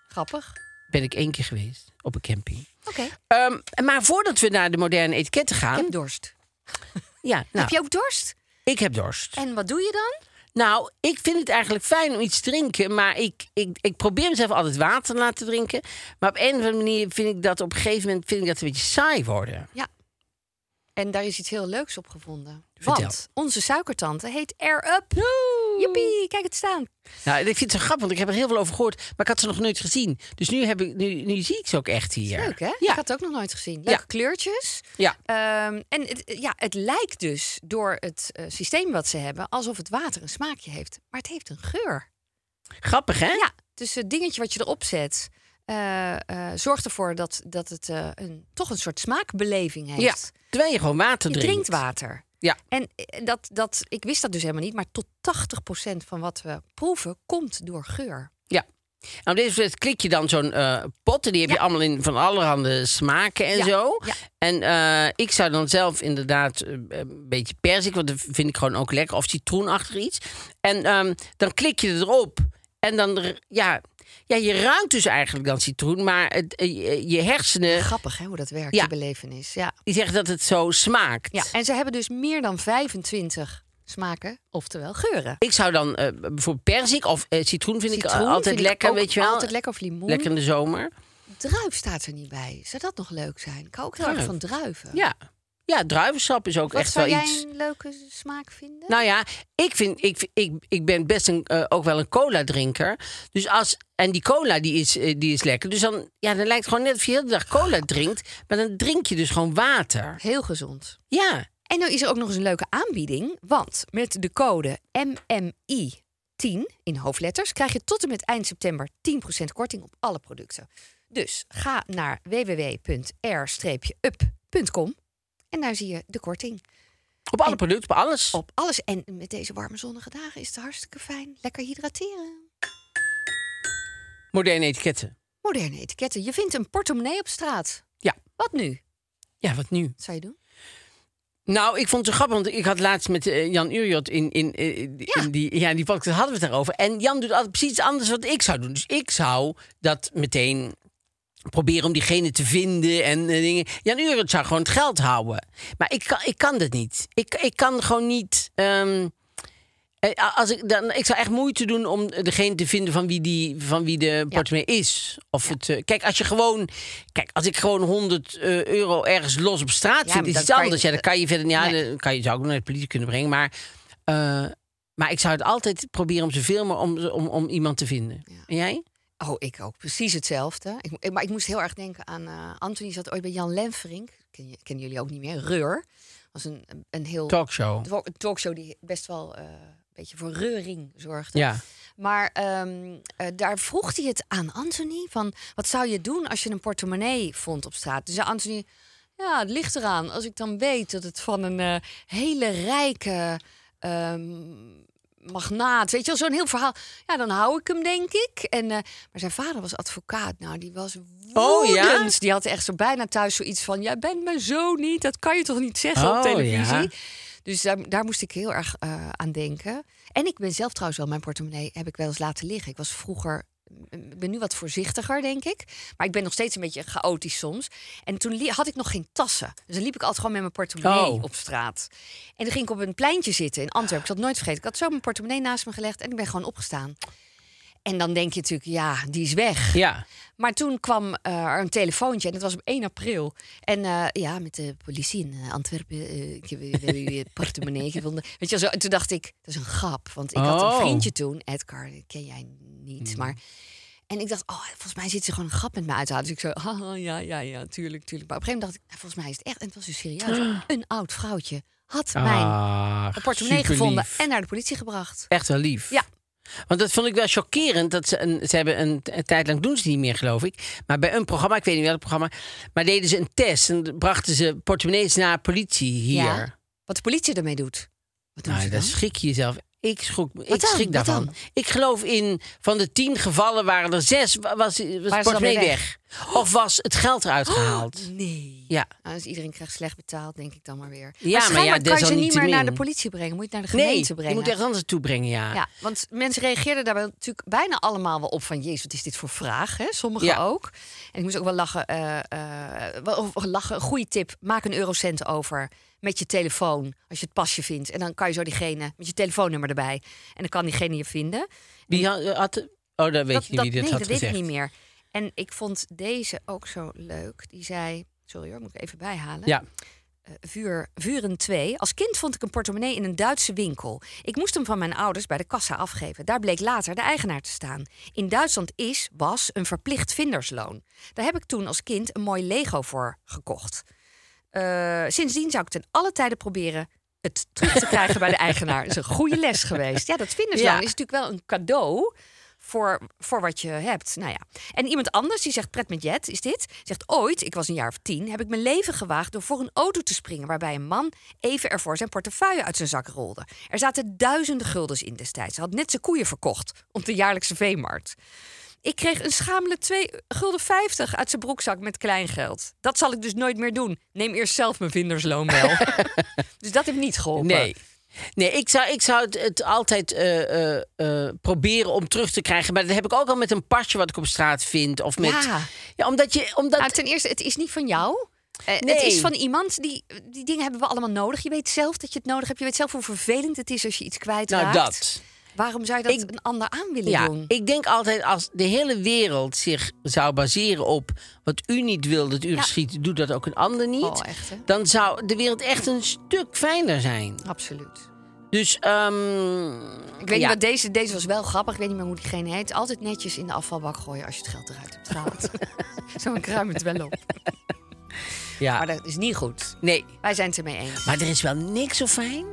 grappig. Ben ik één keer geweest op een camping. Oké, Ehm, maar voordat we naar de moderne etiketten ik gaan. heb dorst. Ja, nou, Heb je ook dorst? ik heb dorst. En wat doe je dan? Nou, ik vind het eigenlijk fijn om iets te drinken. Maar ik, ik, ik probeer mezelf altijd water te laten drinken. Maar op een of andere manier vind ik dat op een gegeven moment vind ik dat een beetje saai worden. En daar is iets heel leuks op gevonden. Vertel. Want onze suikertante heet Air Up. Jippie, kijk het staan. Nou, ik vind het zo grappig, want ik heb er heel veel over gehoord. Maar ik had ze nog nooit gezien. Dus nu, heb ik, nu, nu zie ik ze ook echt hier. Leuk hè? Ik Ja. had het ook nog nooit gezien. Leuke Ja. kleurtjes. Ja. Ehm, en het, ja, het lijkt dus door het eh, systeem wat ze hebben... alsof het water een smaakje heeft. Maar het heeft een geur. Grappig, hè? Ja, dus het dingetje wat je erop zet... eh, eh, zorgt ervoor dat, dat het een, toch een soort smaakbeleving heeft. Ja, terwijl je gewoon water Je drinkt. drinkt water. Ja. En eh, dat, dat, ik wist dat dus helemaal niet, maar tot 80% van wat we proeven komt door geur. Ja. Nou, op deze moment klik je dan zo'n eh, pot. En die heb je allemaal in van allerhande smaken en Ja, zo. ja. En eh, ik zou dan zelf inderdaad een beetje persik, want dat vind ik gewoon ook lekker. Of citroenachtig iets. En ehm, dan klik je erop. En dan, ja, ja, je ruikt dus eigenlijk dan citroen. Maar het, eh, je- je hersenen, Grappig hè, hoe dat werkt, Ja. die belevenis. Ja. die zeggen dat het zo smaakt. ja, en ze hebben dus meer dan 25 smaken, oftewel geuren. Ik zou dan eh, bijvoorbeeld persik of eh, citroen vind ik altijd vind lekker, weet je wel. Altijd lekker of limoen. Lekker in de zomer. Druif staat er niet bij. Zou dat nog leuk zijn? Ik hou ook heel erg Druif. van druiven. Ja. Ja, druivensap is ook Wat echt zou wel jij iets. een leuke smaak vinden? Nou ja, ik, vind, ik, ik, ik ben best een, eh, ook wel een cola-drinker. Dus als, en die cola die is, eh, die is lekker. Dus dan, ja, dan lijkt het gewoon net of je de hele dag cola drinkt. Maar dan drink je dus gewoon water. Heel gezond. Ja. En nu is er ook nog eens een leuke aanbieding. Want met de code MMI10 in hoofdletters krijg je tot en met eind september 10% korting op alle producten. Dus ga naar www.r-up.com en daar zie je de korting. Op alle En- producten, op alles. Op alles. En met deze warme zonnige dagen is het hartstikke fijn. Lekker hydrateren. Moderne etiketten. Moderne etiketten. Je vindt een portemonnee op straat. Ja. Wat nu? Ja, wat nu? Wat zou je doen? Nou, ik vond het grappig, want ik had laatst met eh, Jan Uriot in, in, in, in Ja. die, ja, die podcast hadden we het daarover. En Jan doet altijd precies iets anders wat ik zou doen. Dus ik zou dat meteen proberen om diegene te vinden en eh, dingen. Jan Uriot zou gewoon het geld houden. Maar ik kan, ik kan dat niet. Ik, ik kan gewoon niet... ehm, eh, als ik, dan, ik zou echt moeite doen om degene te vinden van wie, die, van wie de portemonnee is. Of het, eh, kijk, als je gewoon. Kijk, als ik gewoon 100 eh, euro ergens los op straat Ja, vind, maar is dan iets kan je- anders. ja, dan kan je verder. Ja, Nee. dan kan je, zou ik ook naar de politie kunnen brengen. Maar, maar ik zou het altijd proberen om zoveel mogelijk om, om, om iemand te vinden. En jij? Oh, ik ook. Precies hetzelfde. Ik, maar ik moest heel erg denken aan... eh Anthony zat ooit bij Jan Lenverink. Ken je, kennen jullie ook niet meer. Reur. was een, een- heel... Talkshow. talk- een talkshow die best wel eh, een beetje voor reuring zorgde. Ja. Maar ehm, eh, daar vroeg hij het aan Anthony. Van, wat zou je doen als je een portemonnee vond op straat? Dus Anthony... Ja, het ligt eraan. Als ik dan weet dat het van een hele rijke... ehm, magnaat, weet je wel, zo'n heel verhaal. Ja, dan hou ik hem, denk ik. En, eh, maar zijn vader was advocaat. Nou, die was Oh, ja? woedend. Die had echt zo bijna thuis zoiets van... jij bent mijn zoon niet, dat kan je toch niet zeggen op Oh, televisie? ja. Dus daar, daar moest ik heel erg eh, aan denken. En ik ben zelf trouwens wel, mijn portemonnee heb ik wel eens laten liggen. Ik was vroeger ik ben nu wat voorzichtiger, denk ik. Maar ik ben nog steeds een beetje chaotisch soms. En toen had ik nog geen tassen. Dus dan liep ik altijd gewoon met mijn portemonnee Oh. op straat. En dan ging ik op een pleintje zitten in Antwerpen. Ik zal het nooit vergeten. Ik had zo mijn portemonnee naast me gelegd en ik ben gewoon opgestaan. En dan denk je natuurlijk, ja, die is weg. Ja. Maar toen kwam eh, er een telefoontje en het was op 1 april. En eh, ja, met de politie in eh, Antwerpen. ik heb portemonnee gevonden. Weet je, zo, en toen dacht ik, dat is een grap. Want ik had Oh. een vriendje toen, Edgar, ken jij niet. Maar, en ik dacht, oh, volgens mij zit ze gewoon een grap met me uit te halen. Dus ik zo, haha, ja, ja, ja, tuurlijk, tuurlijk. Maar op een gegeven moment dacht ik, nou, volgens mij is het echt, en het was dus serieus. Een oud vrouwtje had mijn Ah, portemonnee gevonden en naar de politie gebracht. Echt wel lief. Ja. Want dat vond ik wel chockerend. Dat ze, een, ze hebben een, een tijd lang doen ze niet meer, geloof ik. Maar bij een programma, ik weet niet welk programma. Maar deden ze een test en brachten ze portemonnees naar politie hier. Ja. Wat de politie ermee doet. Wat doen Nou, ze dan? schrik je jezelf. Ik, schrok, ik schrik daarvan. Ik geloof in van de tien gevallen waren er zes. wa- Was, was het portemonnee weg? Of was het geld eruit gehaald? Nee. Ja. Nou, dus iedereen krijgt slecht betaald, denk ik dan maar weer. Ja, maar ja, kan je ze niet meer naar de politie brengen. Moet je naar de Nee, gemeente je brengen. moet echt anders toe brengen, ja. Ja, want mensen reageerden daarbij natuurlijk bijna allemaal wel op van... Jezus, wat is dit voor vraag? Hè? Sommigen Ja. ook. En ik moest ook wel lachen. of lachen. Een goede tip. Maak een eurocent over met je telefoon. Als je het pasje vindt. En dan kan je zo diegene met je telefoonnummer erbij. En dan kan diegene je vinden. Wie had, had- Oh, dat weet dat, je niet dit nee, had dat weet ik niet meer. En ik vond deze ook zo leuk. Die zei... Sorry hoor, moet ik even bijhalen. Ja. Eh, vuur, Vuren 2. Als kind vond ik een portemonnee in een Duitse winkel. Ik moest hem van mijn ouders bij de kassa afgeven. Daar bleek later de eigenaar te staan. In Duitsland is, was, een verplicht vindersloon. Daar heb ik toen als kind een mooi Lego voor gekocht. Eh, sindsdien zou ik ten alle tijden proberen het terug te krijgen bij de eigenaar. Dat is een goede les geweest. Ja, dat vindersloon Ja. is natuurlijk wel een cadeau voor, voor wat je hebt. Nou ja. En iemand anders die zegt, Pret met Jet is dit, zegt ooit, ik was een jaar of tien, heb ik mijn leven gewaagd door voor een auto te springen waarbij een man even ervoor zijn portefeuille uit zijn zak rolde. Er zaten duizenden guldens in destijds. Hij had net zijn koeien verkocht op de jaarlijkse veemarkt. Ik kreeg een schamele 2 gulden 50 uit zijn broekzak met kleingeld. Dat zal ik dus nooit meer doen. Neem eerst zelf mijn vindersloon wel. dus dat heeft niet geholpen. Nee. Nee, ik zou, ik zou het, het altijd eh, eh, eh, proberen om terug te krijgen. Maar dat heb ik ook al met een pasje wat ik op straat vind. Of met, Ja. ja omdat je. Omdat, Nou, ten eerste, het is niet van jou. Eh, Het Nee. is van iemand die. Die dingen hebben we allemaal nodig. Je weet zelf dat je het nodig hebt. Je weet zelf hoe vervelend het is als je iets kwijtraakt. nou, dat. Waarom zou je dat Ik- een ander aan willen Ja, doen? ik denk altijd als de hele wereld zich zou baseren op wat u niet wil dat u geschiet, doet dat ook een ander niet. Oh, echt? Dan zou de wereld echt een stuk fijner zijn. Absoluut. Dus, ehm, Ik weet ja. niet wat deze. Deze was wel grappig. Ik weet niet meer hoe diegene heet. Altijd netjes in de afvalbak gooien als je het geld eruit hebt gehaald. Zo ik ruim het wel op. Ja, Maar dat is niet goed. nee. Wij zijn het ermee eens. Maar er is wel niks zo fijn.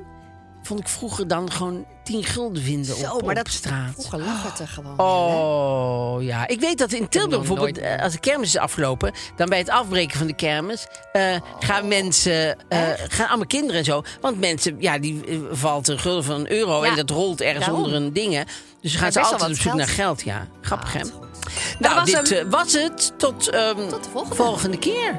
Vond ik vroeger dan gewoon 10 gulden vinden Zo, op, maar op dat straat. Vroeger lag het er gewoon. hè? Oh ja, ik weet dat in Tilburg bijvoorbeeld, nooit eh, als de kermis is afgelopen, dan bij het afbreken van de kermis eh, gaan mensen, eh, gaan allemaal kinderen en zo, want mensen, ja, die valt een gulden van een euro Ja, en dat rolt ergens daarom. onder een dingen. Dus ze gaan ze altijd op zoek geld. naar geld, ja. Grappig hè? Ah. Nou, was dit hem. was het. Tot, ehm, Tot de volgende. volgende keer.